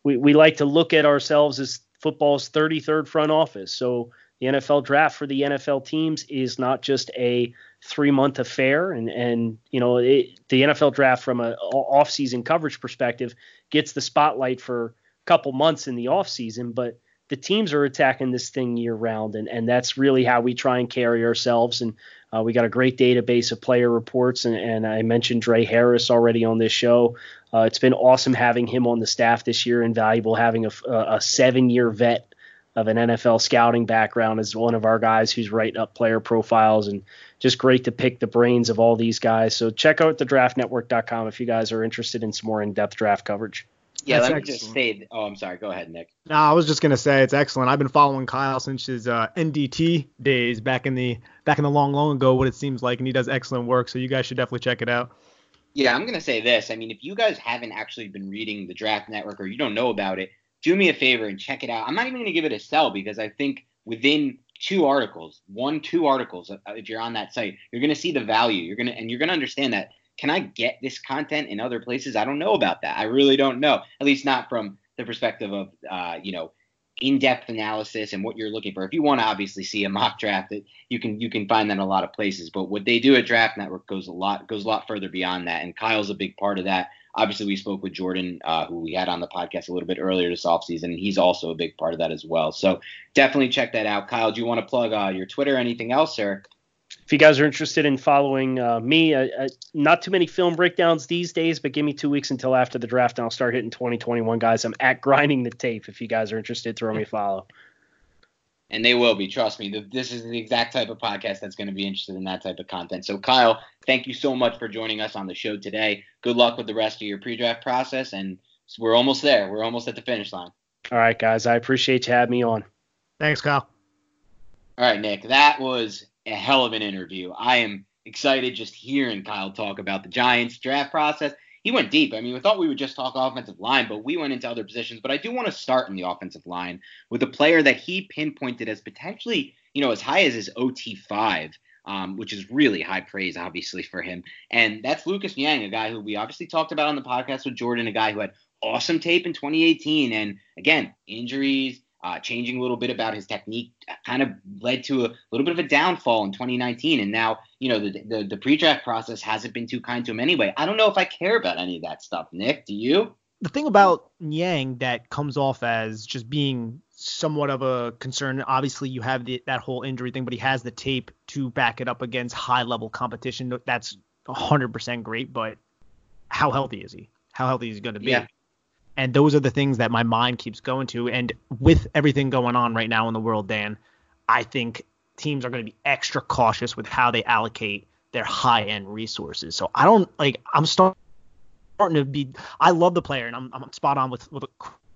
we, we like to look at ourselves as football's 33rd front office. So the NFL draft for the NFL teams is not just a three month affair, and and you know it, the NFL draft from an off season coverage perspective gets the spotlight for a couple months in the off season, but the teams are attacking this thing year round, and, and that's really how we try and carry ourselves. And uh, we got a great database of player reports, and, and I mentioned Drae Harris already on this show. Uh, it's been awesome having him on the staff this year, invaluable having a, a seven year vet of an NFL scouting background as one of our guys who's writing up player profiles, and just great to pick the brains of all these guys. So check out the draftnetwork.com if you guys are interested in some more in depth draft coverage. Yeah, That's let me excellent. just say. Oh, I'm sorry. Go ahead, Nick. No, I was just gonna say it's excellent. I've been following Kyle since his uh, NDT days back in the back in the long, long ago. What it seems like, and he does excellent work. So you guys should definitely check it out. Yeah, I'm gonna say this. I mean, if you guys haven't actually been reading the Draft Network or you don't know about it, do me a favor and check it out. I'm not even gonna give it a sell because I think within two articles, one, two articles, uh, if you're on that site, you're gonna see the value. You're gonna and you're gonna understand that can I get this content in other places? I don't know about that. I really don't know. At least not from the perspective of uh, you know in-depth analysis and what you're looking for. If you want to obviously see a mock draft, you can you can find that in a lot of places. But what they do at Draft Network goes a lot goes a lot further beyond that. And Kyle's a big part of that. Obviously, we spoke with Jordan, uh, who we had on the podcast a little bit earlier this offseason, and he's also a big part of that as well. So definitely check that out. Kyle, do you want to plug uh, your Twitter or anything else, sir? If you guys are interested in following uh, me, uh, uh, not too many film breakdowns these days, but give me two weeks until after the draft and I'll start hitting 2021 guys. I'm at grinding the tape. If you guys are interested, throw me a follow. And they will be. Trust me. This is the exact type of podcast that's going to be interested in that type of content. So, Kyle, thank you so much for joining us on the show today. Good luck with the rest of your pre-draft process, and we're almost there. We're almost at the finish line. All right, guys. I appreciate you having me on. Thanks, Kyle. All right, Nick. That was a hell of an interview. I am excited just hearing Kyle talk about the Giants draft process. He went deep. I mean, we thought we would just talk offensive line, but we went into other positions. But I do want to start in the offensive line with a player that he pinpointed as potentially, you know, as high as his OT5. Um, which is really high praise, obviously, for him. And that's Lucas Niang, a guy who we obviously talked about on the podcast with Jordan, a guy who had awesome tape in 2018. And again, injuries, uh, changing a little bit about his technique kind of led to a little bit of a downfall in 2019. And now, you know, the, the, the pre-draft process hasn't been too kind to him anyway. I don't know if I care about any of that stuff, Nick. Do you? The thing about Niang that comes off as just being somewhat of a concern. Obviously, you have the, that whole injury thing, but he has the tape to back it up against high level competition. That's 100% great, but how healthy is he? How healthy is he going to be? Yeah. And those are the things that my mind keeps going to. And with everything going on right now in the world, Dan, I think teams are going to be extra cautious with how they allocate their high end resources. So I don't like, I'm starting to be, I love the player and I'm, I'm spot on with, with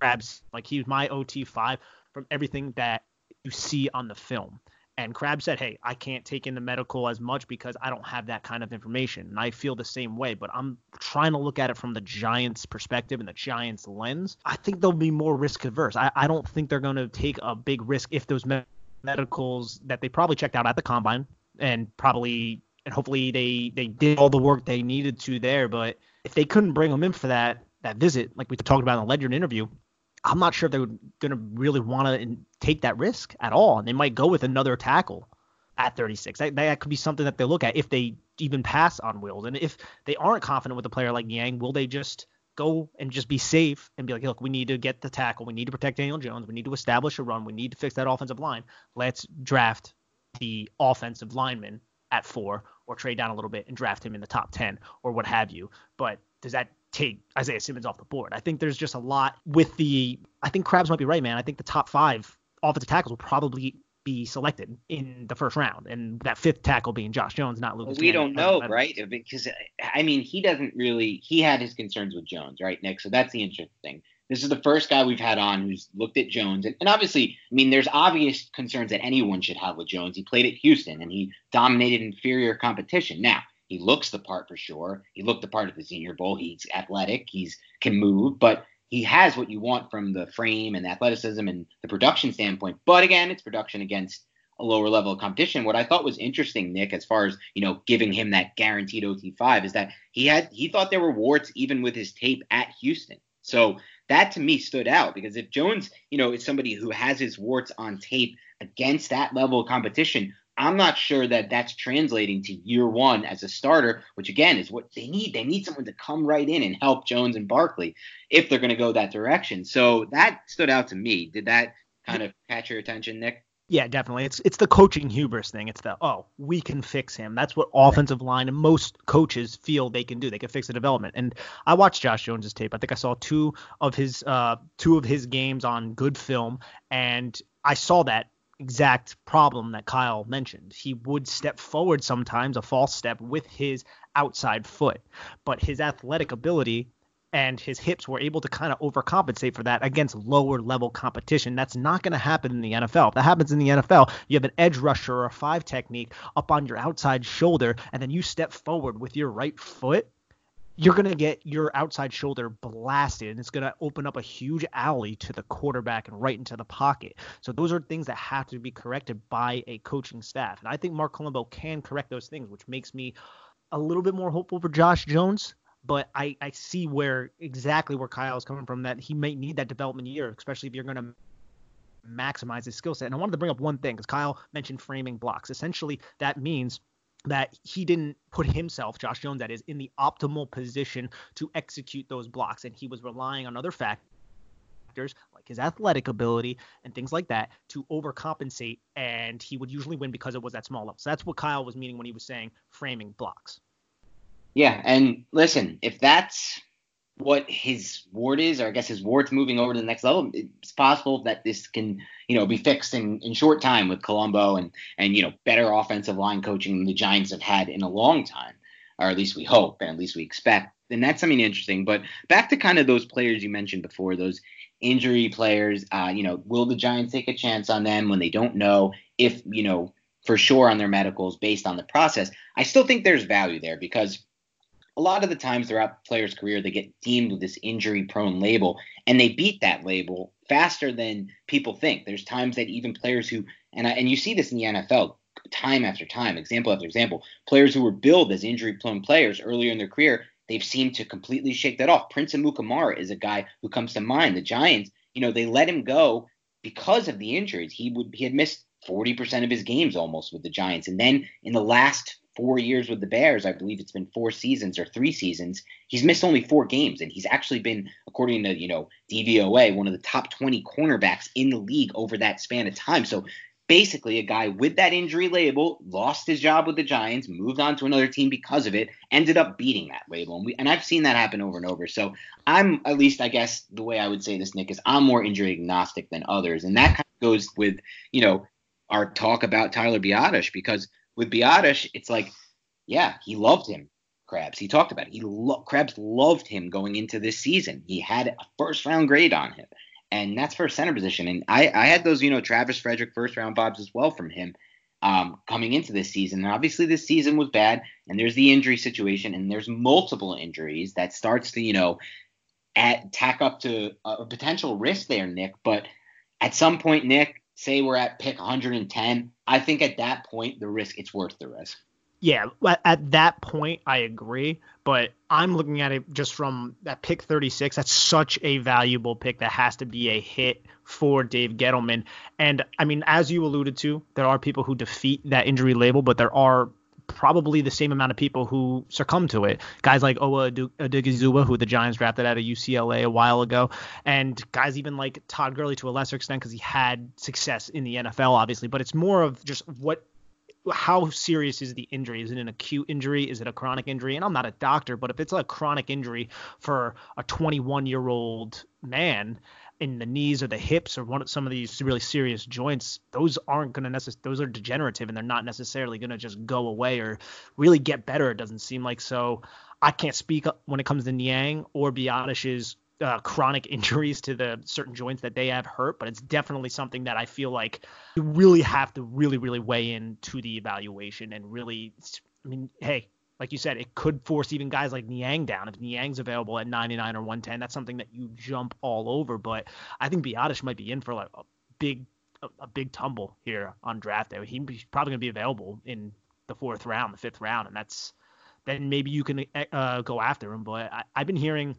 Crabbs. Like he's my OT5 from everything that you see on the film. And Crabbs said, Hey, I can't take in the medical as much because I don't have that kind of information. And I feel the same way, but I'm trying to look at it from the Giants' perspective and the Giants' lens. I think they'll be more risk averse. I, I don't think they're going to take a big risk if those medicals that they probably checked out at the combine and probably and hopefully they they did all the work they needed to there. But if they couldn't bring them in for that that visit, like we talked about in the Ledyard interview, I'm not sure if they're going to really want to take that risk at all. And they might go with another tackle at 36. That, that could be something that they look at if they even pass on Wills. And if they aren't confident with a player like Niang, will they just go and just be safe and be like, look, we need to get the tackle. We need to protect Daniel Jones. We need to establish a run. We need to fix that offensive line. Let's draft the offensive lineman at four or trade down a little bit and draft him in the top 10 or what have you. But does that take Isaiah Simmons off the board. I think there's just a lot with the. I think Crabbs might be right, man. I think the top five offensive tackles will probably be selected in the first round, and that fifth tackle being Josh Jones, not Lucas. Well, we don't know, right? Because I mean, he doesn't really. He had his concerns with Jones, right, Nick? So that's the interesting thing. This is the first guy we've had on who's looked at Jones, and, and obviously, I mean, there's obvious concerns that anyone should have with Jones. He played at Houston, and he dominated inferior competition. Now, he looks the part for sure. He looked the part at the Senior Bowl. He's athletic. He's can move, but he has what you want from the frame and the athleticism and the production standpoint. But again, it's production against a lower level of competition. What I thought was interesting, Nick, as far as you know, giving him that guaranteed OT5, is that he had he thought there were warts even with his tape at Houston. So that to me stood out because if Jones, you know, is somebody who has his warts on tape against that level of competition, I'm not sure that that's translating to year one as a starter, which again is what they need. They need someone to come right in and help Jones and Barkley if they're going to go that direction. So that stood out to me. Did that kind of catch your attention, Nick? Yeah, definitely. It's it's the coaching hubris thing. It's the oh, we can fix him. That's what offensive line and most coaches feel they can do. They can fix the development. And I watched Josh Jones's tape. I think I saw two of his uh two of his games on good film, and I saw that exact problem that Kyle mentioned. He would step forward sometimes, a false step with his outside foot, but his athletic ability and his hips were able to kind of overcompensate for that against lower level competition. That's not going to happen in the NFL. If that happens in the NFL, you have an edge rusher or a five technique up on your outside shoulder, and then you step forward with your right foot you're going to get your outside shoulder blasted and it's going to open up a huge alley to the quarterback and right into the pocket. So those are things that have to be corrected by a coaching staff. And I think Marc Colombo can correct those things, which makes me a little bit more hopeful for Josh Jones. But I, I see where exactly where Kyle is coming from that he may need that development year, especially if you're going to maximize his skill set. And I wanted to bring up one thing because Kyle mentioned framing blocks. Essentially, that means – that he didn't put himself, Josh Jones, that is, in the optimal position to execute those blocks. And he was relying on other factors like his athletic ability and things like that to overcompensate. And he would usually win because it was that small level. So that's what Kyle was meaning when he was saying framing blocks. Yeah. And listen, if that's what his ward is, or I guess his ward's moving over to the next level. It's possible that this can, you know, be fixed in, in short time with Colombo and and you know better offensive line coaching than the Giants have had in a long time, or at least we hope and at least we expect. And that's something interesting. But back to kind of those players you mentioned before, those injury players. Uh, you know, will the Giants take a chance on them when they don't know if you know for sure on their medicals based on the process? I still think there's value there because a lot of the times throughout the player's career, they get deemed with this injury prone label, and they beat that label faster than people think. There's times that even players who, and, I, and you see this in the NFL time after time, example after example, players who were billed as injury prone players earlier in their career, they've seemed to completely shake that off. Prince Amukamara is a guy who comes to mind. The Giants, you know, they let him go because of the injuries. He would he had missed 40% of his games almost with the Giants. And then in the last four years with the Bears, I believe it's been four seasons or three seasons, he's missed only four games. And he's actually been, according to, you know, DVOA, one of the top 20 cornerbacks in the league over that span of time. So basically a guy with that injury label lost his job with the Giants, moved on to another team because of it, ended up beating that label. And, we, and I've seen that happen over and over. So I'm, at least I guess the way I would say this, Nick, is I'm more injury agnostic than others. And that kind of goes with, you know, our talk about Tyler Biadasz because – with Biadasz, it's like, yeah, he loved him. Crabbs. He talked about it. He lo- Crabbs loved him going into this season. He had a first round grade on him, and that's for center position. And I, I had those, you know, Travis Frederick first round vibes as well from him um, coming into this season. And obviously, this season was bad, and there's the injury situation, and there's multiple injuries that starts to, you know, at tack up to a potential risk there, Nick. But at some point, Nick, say we're at pick 110, I think at that point the risk it's worth the risk. Yeah, at that point I agree, but I'm looking at it just from that pick 36. That's such a valuable pick that has to be a hit for Dave Gettleman. And I mean, as you alluded to, there are people who defeat that injury label, but there are probably the same amount of people who succumb to it. Guys like Owa Odighizuwa, who the Giants drafted out of UCLA a while ago, and guys even like Todd Gurley to a lesser extent because he had success in the NFL, obviously. But it's more of just what how serious is the injury? Is it an acute injury? Is it a chronic injury? And I'm not a doctor, but if it's a chronic injury for a 21 year old man, in the knees or the hips or one of some of these really serious joints, those aren't going to necessarily those are degenerative and they're not necessarily going to just go away or really get better. It doesn't seem like so. I can't speak when it comes to Niang or Biadasz's uh, chronic *laughs* injuries to the certain joints that they have hurt, but it's definitely something that I feel like you really have to really really weigh into the evaluation and really. I mean, hey, like you said, it could force even guys like Niang down. If Niang's available at 99 or 110, that's something that you jump all over. But I think Biadasz might be in for like a big a, big tumble here on draft day. He's probably going to be available in the fourth round, the fifth round, and that's then maybe you can uh, go after him. But I, have been hearing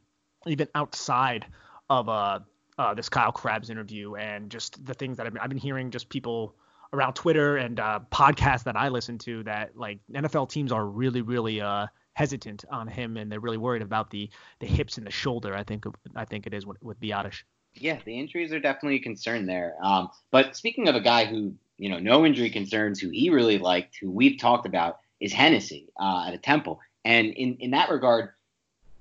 even outside of uh, uh, this Kyle Crabbs interview and just the things that I've been, I've been hearing, just people around Twitter and uh, podcasts that I listen to that like NFL teams are really, really uh, hesitant on him, and they're really worried about the the hips and the shoulder. I think I think it is with, with Biadasz. Yeah, the injuries are definitely a concern there. Um, but speaking of a guy who you know no injury concerns, who he really liked, who we've talked about, is Hennessy uh, at a Temple, and in in that regard.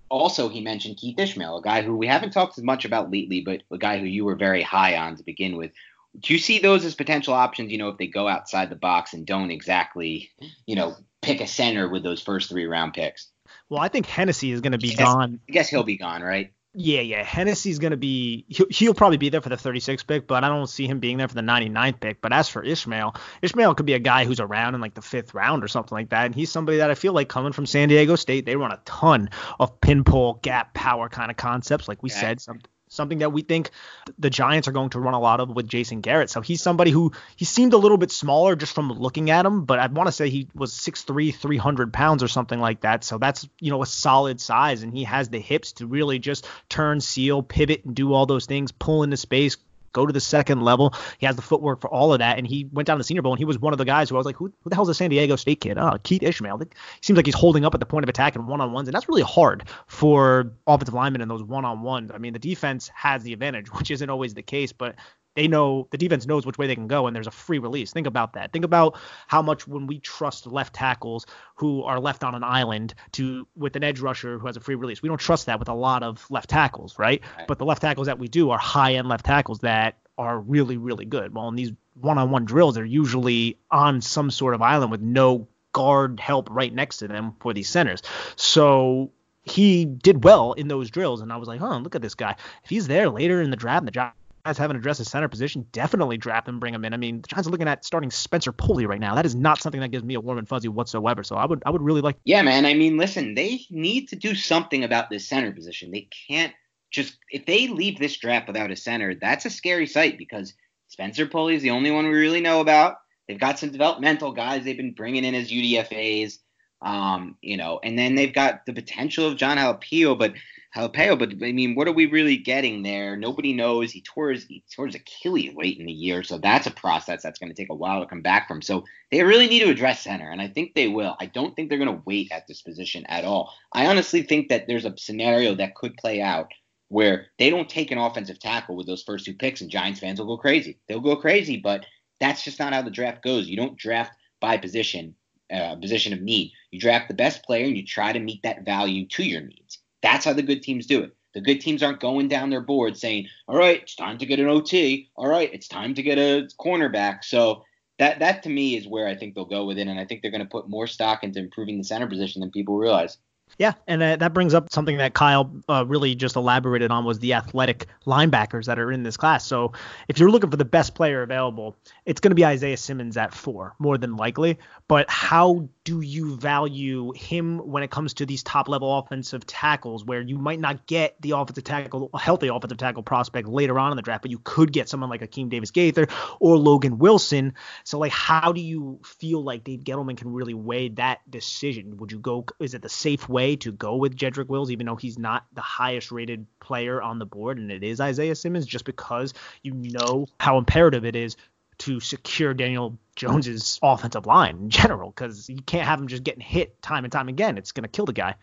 Also, he mentioned Keith Ismael, a guy who we haven't talked as much about lately, but a guy who you were very high on to begin with do you see those as potential options? You know, if they go outside the box and don't exactly, you know, pick a center with those first three round picks. Well, I think Hennessy is going to be I guess, gone. I guess he'll be gone, right? Yeah, yeah. Hennessy's going to be he'll, he'll, probably be there for the 36 pick, but I don't see him being there for the 99th pick. But as for Ismael, Ismael could be a guy who's around in like the fifth round or something like that. And he's somebody that I feel like coming from San Diego State, they run a ton of pinball gap power kind of concepts, like we yeah. said, some, something that we think the Giants are going to run a lot of with Jason Garrett. So he's somebody who he seemed a little bit smaller just from looking at him, but I want to say he was 6'3, 300 pounds or something like that. So that's, you know, a solid size. And he has the hips to really just turn, seal, pivot, and do all those things, pull into space, go to the second level. He has the footwork for all of that. And he went down to the Senior Bowl, and he was one of the guys who I was like, who, who the hell's a San Diego State kid? Oh, Keith Ismael. He seems like he's holding up at the point of attack and one on ones, and that's really hard for offensive linemen in those one on ones. I mean, the defense has the advantage, *laughs* which isn't always the case, but they know the defense knows which way they can go and there's a free release. Think about that. Think about how much when we trust left tackles who are left on an island to with an edge rusher who has a free release. We don't trust that with a lot of left tackles, right? right. But the left tackles that we do are high end left tackles that are really, really good. Well, in these one-on-one drills, they're usually on some sort of island with no guard help right next to them for these centers. So he did well in those drills, and I was like, huh, look at this guy. If he's there later in the draft, and the Giants haven't addressed the center position, definitely draft him, bring him in. I mean, the Giants are looking at starting Spencer Pulley right now. That is not something that gives me a warm and fuzzy whatsoever. So I would, I would really like. Yeah, man. I mean, listen, they need to do something about this center position. They can't just if they leave this draft without a center, that's a scary sight because Spencer Pulley is the only one we really know about. They've got some developmental guys they've been bringing in as UDFA's, um, you know, and then they've got the potential of Jon Halapio, but Halapio, but I mean, what are we really getting there? Nobody knows. He tore his he tore his Achilles late in the year, so that's a process that's going to take a while to come back from. So they really need to address center, and I think they will. I don't think they're going to wait at this position at all. I honestly think that there's a scenario that could play out where they don't take an offensive tackle with those first two picks, and Giants fans will go crazy. They'll go crazy, but that's just not how the draft goes. You don't draft by position, uh, position of need. You draft the best player, and you try to meet that value to your needs. That's how the good teams do it. The good teams aren't going down their board saying, "All right, it's time to get an OT. All right, it's time to get a cornerback." So that that to me is where I think they'll go with it, and I think they're going to put more stock into improving the center position than people realize. Yeah, and uh, that brings up something that Kyle uh, really just elaborated on was the athletic linebackers that are in this class. So if you're looking for the best player available, it's going to be Isaiah Simmons at four, more than likely. But how do you value him when it comes to these top level offensive tackles where you might not get the offensive tackle, a healthy offensive tackle prospect later on in the draft, but you could get someone like Akeem Davis Gaither or Logan Wilson. So like how do you feel like Dave Gettleman can really weigh that decision? Would you go is it the safe way to go with Jedrick Wills, even though he's not the highest rated player on the board and it is Isaiah Simmons, just because you know how imperative it is to secure Daniel Jones's offensive line in general because you can't have him just getting hit time and time again. It's going to kill the guy.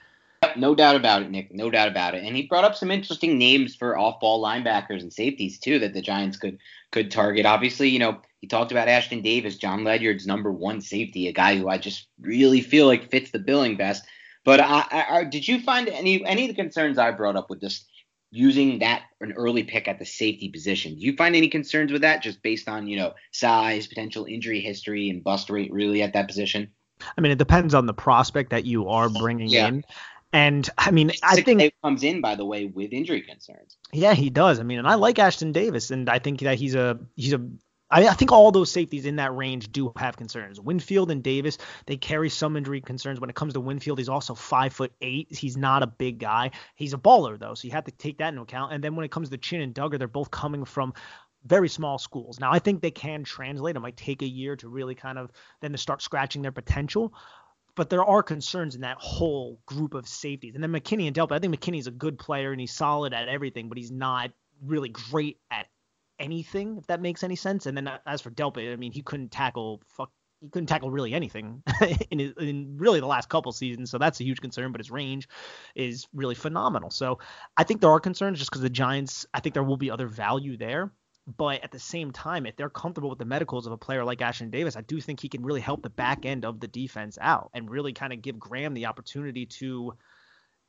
No doubt about it, Nick. No doubt about it. And he brought up some interesting names for off-ball linebackers and safeties too that the Giants could could target. Obviously, you know, he talked about Ashtyn Davis, Jon Ledyard's number one safety, a guy who I just really feel like fits the billing best. But I, I, did you find any any of the concerns I brought up with this using that an early pick at the safety position. Do you find any concerns with that, just based on you know size, potential injury history, and bust rate really at that position? I mean, it depends on the prospect that you are bringing yeah. in. And I mean, I think comes in by the way with injury concerns. Yeah, he does. I mean, and I like Ashtyn Davis, and I think that he's a he's a I, I, think all those safeties in that range do have concerns. Winfield and Davis, they carry some injury concerns. When it comes to Winfield, he's also five foot eight. He's not a big guy. He's a baller though, so you have to take that into account. And then when it comes to Chinn and Dugger, they're both coming from very small schools. Now I think they can translate. It might take a year to really kind of then to start scratching their potential. But there are concerns in that whole group of safeties. And then McKinney and Delpit, I think McKinney's a good player and he's solid at everything, but he's not really great at anything, if that makes any sense. And then uh, as for Delpit, I mean, he couldn't tackle fuck he couldn't tackle really anything *laughs* in, in really the last couple seasons, so that's a huge concern. But his range is really phenomenal. So I think there are concerns just because the Giants. I think there will be other value there, but at the same time, if they're comfortable with the medicals of a player like Ashtyn Davis, I do think he can really help the back end of the defense out and really kind of give Graham the opportunity to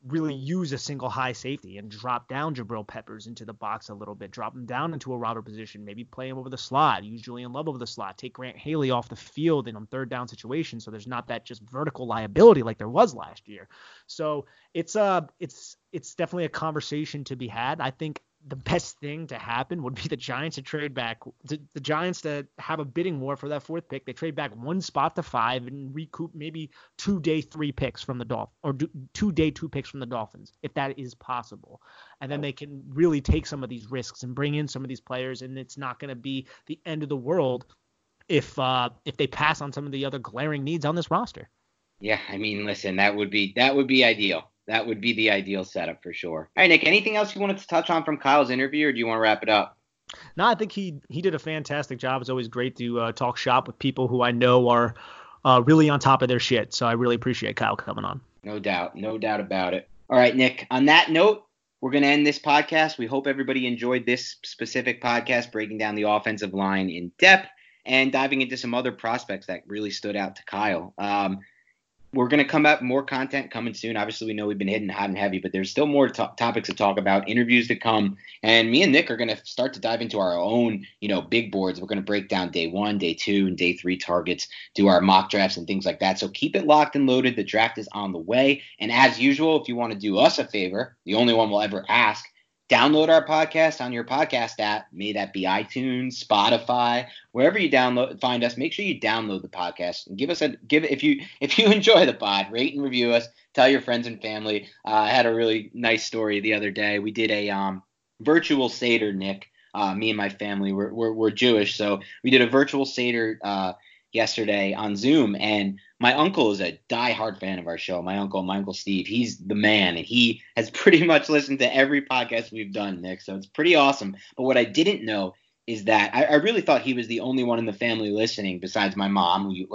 really use a single high safety and drop down Jabril Peppers into the box a little bit, drop him down into a robber position, maybe play him over the slot, use Julian Love over the slot, take Grant Haley off the field in a third down situation so there's not that just vertical liability like there was last year. So it's uh it's it's definitely a conversation to be had. I think the best thing to happen would be the Giants to trade back the, the, Giants to have a bidding war for that fourth pick. They trade back one spot to five and recoup maybe two day three picks from the Dolphins or do, two day two picks from the Dolphins if that is possible. And then they can really take some of these risks and bring in some of these players and it's not going to be the end of the world if uh if they pass on some of the other glaring needs on this roster. Yeah, I mean, listen, that would be that would be ideal that would be the ideal setup for sure. All right, Nick, anything else you wanted to touch on from Kyle's interview, or do you want to wrap it up? No, I think he he did a fantastic job. It's always great to uh, talk shop with people who I know are uh, really on top of their shit. So I really appreciate Kyle coming on. No doubt, no doubt about it. All right, Nick. On that note, we're going to end this podcast. We hope everybody enjoyed this specific podcast, breaking down the offensive line in depth and diving into some other prospects that really stood out to Kyle. Um, we're going to come up more content coming soon. Obviously, we know we've been hitting hot and heavy, but there's still more to- topics to talk about, interviews to come, and me and Nick are going to start to dive into our own, you know, big boards. We're going to break down day one, day two, and day three targets, do our mock drafts and things like that. So keep it locked and loaded. The draft is on the way, and as usual, if you want to do us a favor, the only one we'll ever ask download our podcast on your podcast app. May that be iTunes, Spotify, wherever you download find us. Make sure you download the podcast and give us a give if you if you *laughs* enjoy the pod, rate and review us. Tell your friends and family. Uh, I had a really nice story the other day. We did a um, virtual seder, Nick. Uh, me and my family we're, we're, we're Jewish, so we did a virtual seder uh, yesterday on Zoom, and my uncle is a die-hard fan of our show. My uncle, my uncle Steve, he's the man, and he has *laughs* pretty much listened to every podcast we've done, Nick. So it's pretty awesome. But what I didn't know is that I, I really thought he was the only one in the family listening, besides my mom, who you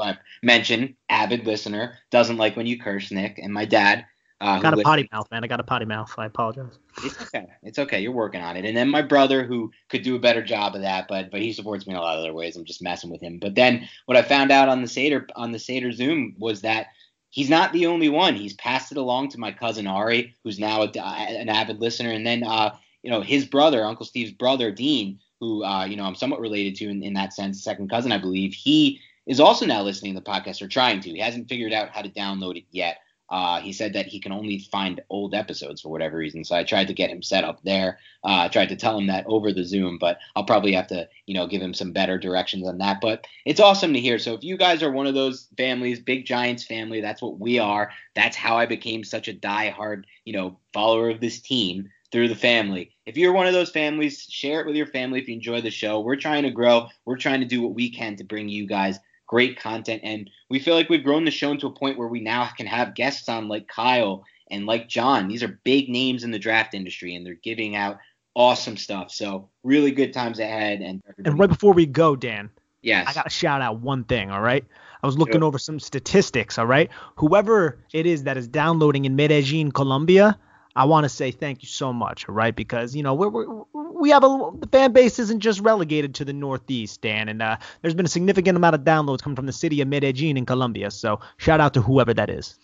mentioned, avid listener, doesn't like when you curse, Nick, and my dad, uh, got a potty mouth, man. I got a potty mouth. I apologize. It's okay. It's okay. You're working on it. And then my brother, who could do a better job of that, but but he supports me in a lot of other ways. I'm just messing with him. But then what I found out on the Seder on the Seder Zoom was that he's not the only one. He's passed it along to my cousin Ari, who's now a, an avid listener, and then uh, you know his brother, Uncle Steve's brother Dean, who uh, you know I'm somewhat related to in, in that sense, second cousin, I believe. He is also now listening to the podcast or trying to. He hasn't figured out how to download it yet. Uh, he said that he can only find old episodes for whatever reason. So I tried to get him set up there. Uh, I tried to tell him that over the Zoom, but I'll probably have to, you know, give him some better directions on that. But it's awesome to hear. So if you guys are one of those families, big Giants family, that's what we are. That's how I became such a die-hard, you know, follower of this team through the family. If you're one of those families, share it with your family if you enjoy the show. We're trying to grow. We're trying to do what we can to bring you guys great content. And we feel like we've grown the show into a point where we now can have guests on like Kyle and like Jon. These are big names in the draft industry, and they're giving out awesome stuff. So really good times ahead. And and right before we go, Dan. Yes. I got to shout out one thing, all right? I was looking sure. over some statistics, all right? Whoever it is that is downloading in Medellin, Colombia, I want to say thank you so much, right? Because you know we're we have a the fan base isn't just relegated to the Northeast, Dan, and uh, there's been a significant amount of downloads coming from the city of Medellin in Colombia. So shout out to whoever that is.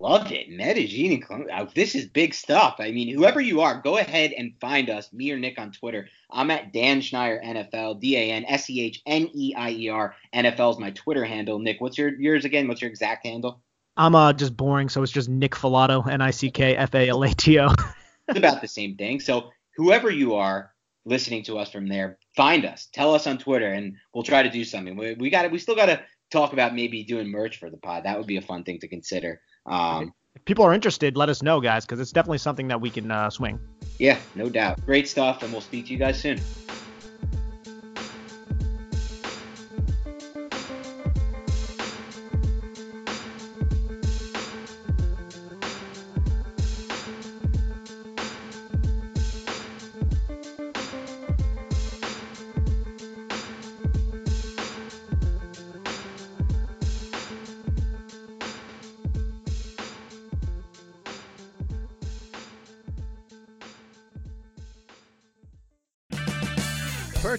Loved it, Medellin in Colombia. This is big stuff. I mean, whoever you are, go ahead and find us, me or Nick, on Twitter. I'm at Dan Schneier NFL, D A N S E H N E I E R NFL is my Twitter handle. Nick, what's your yours again? What's your exact handle? I'm uh just boring, so it's just Nick Falato, N I C K F A L A T O. It's about the same thing. So whoever you are listening to us from there, find us, tell us on Twitter, and we'll try to do something. We, we got we still got to talk about maybe doing merch for the pod. That would be a fun thing to consider. Um, if people are interested, let us know, guys, because it's definitely something that we can uh, swing. Yeah, no doubt. Great stuff, and we'll speak to you guys soon.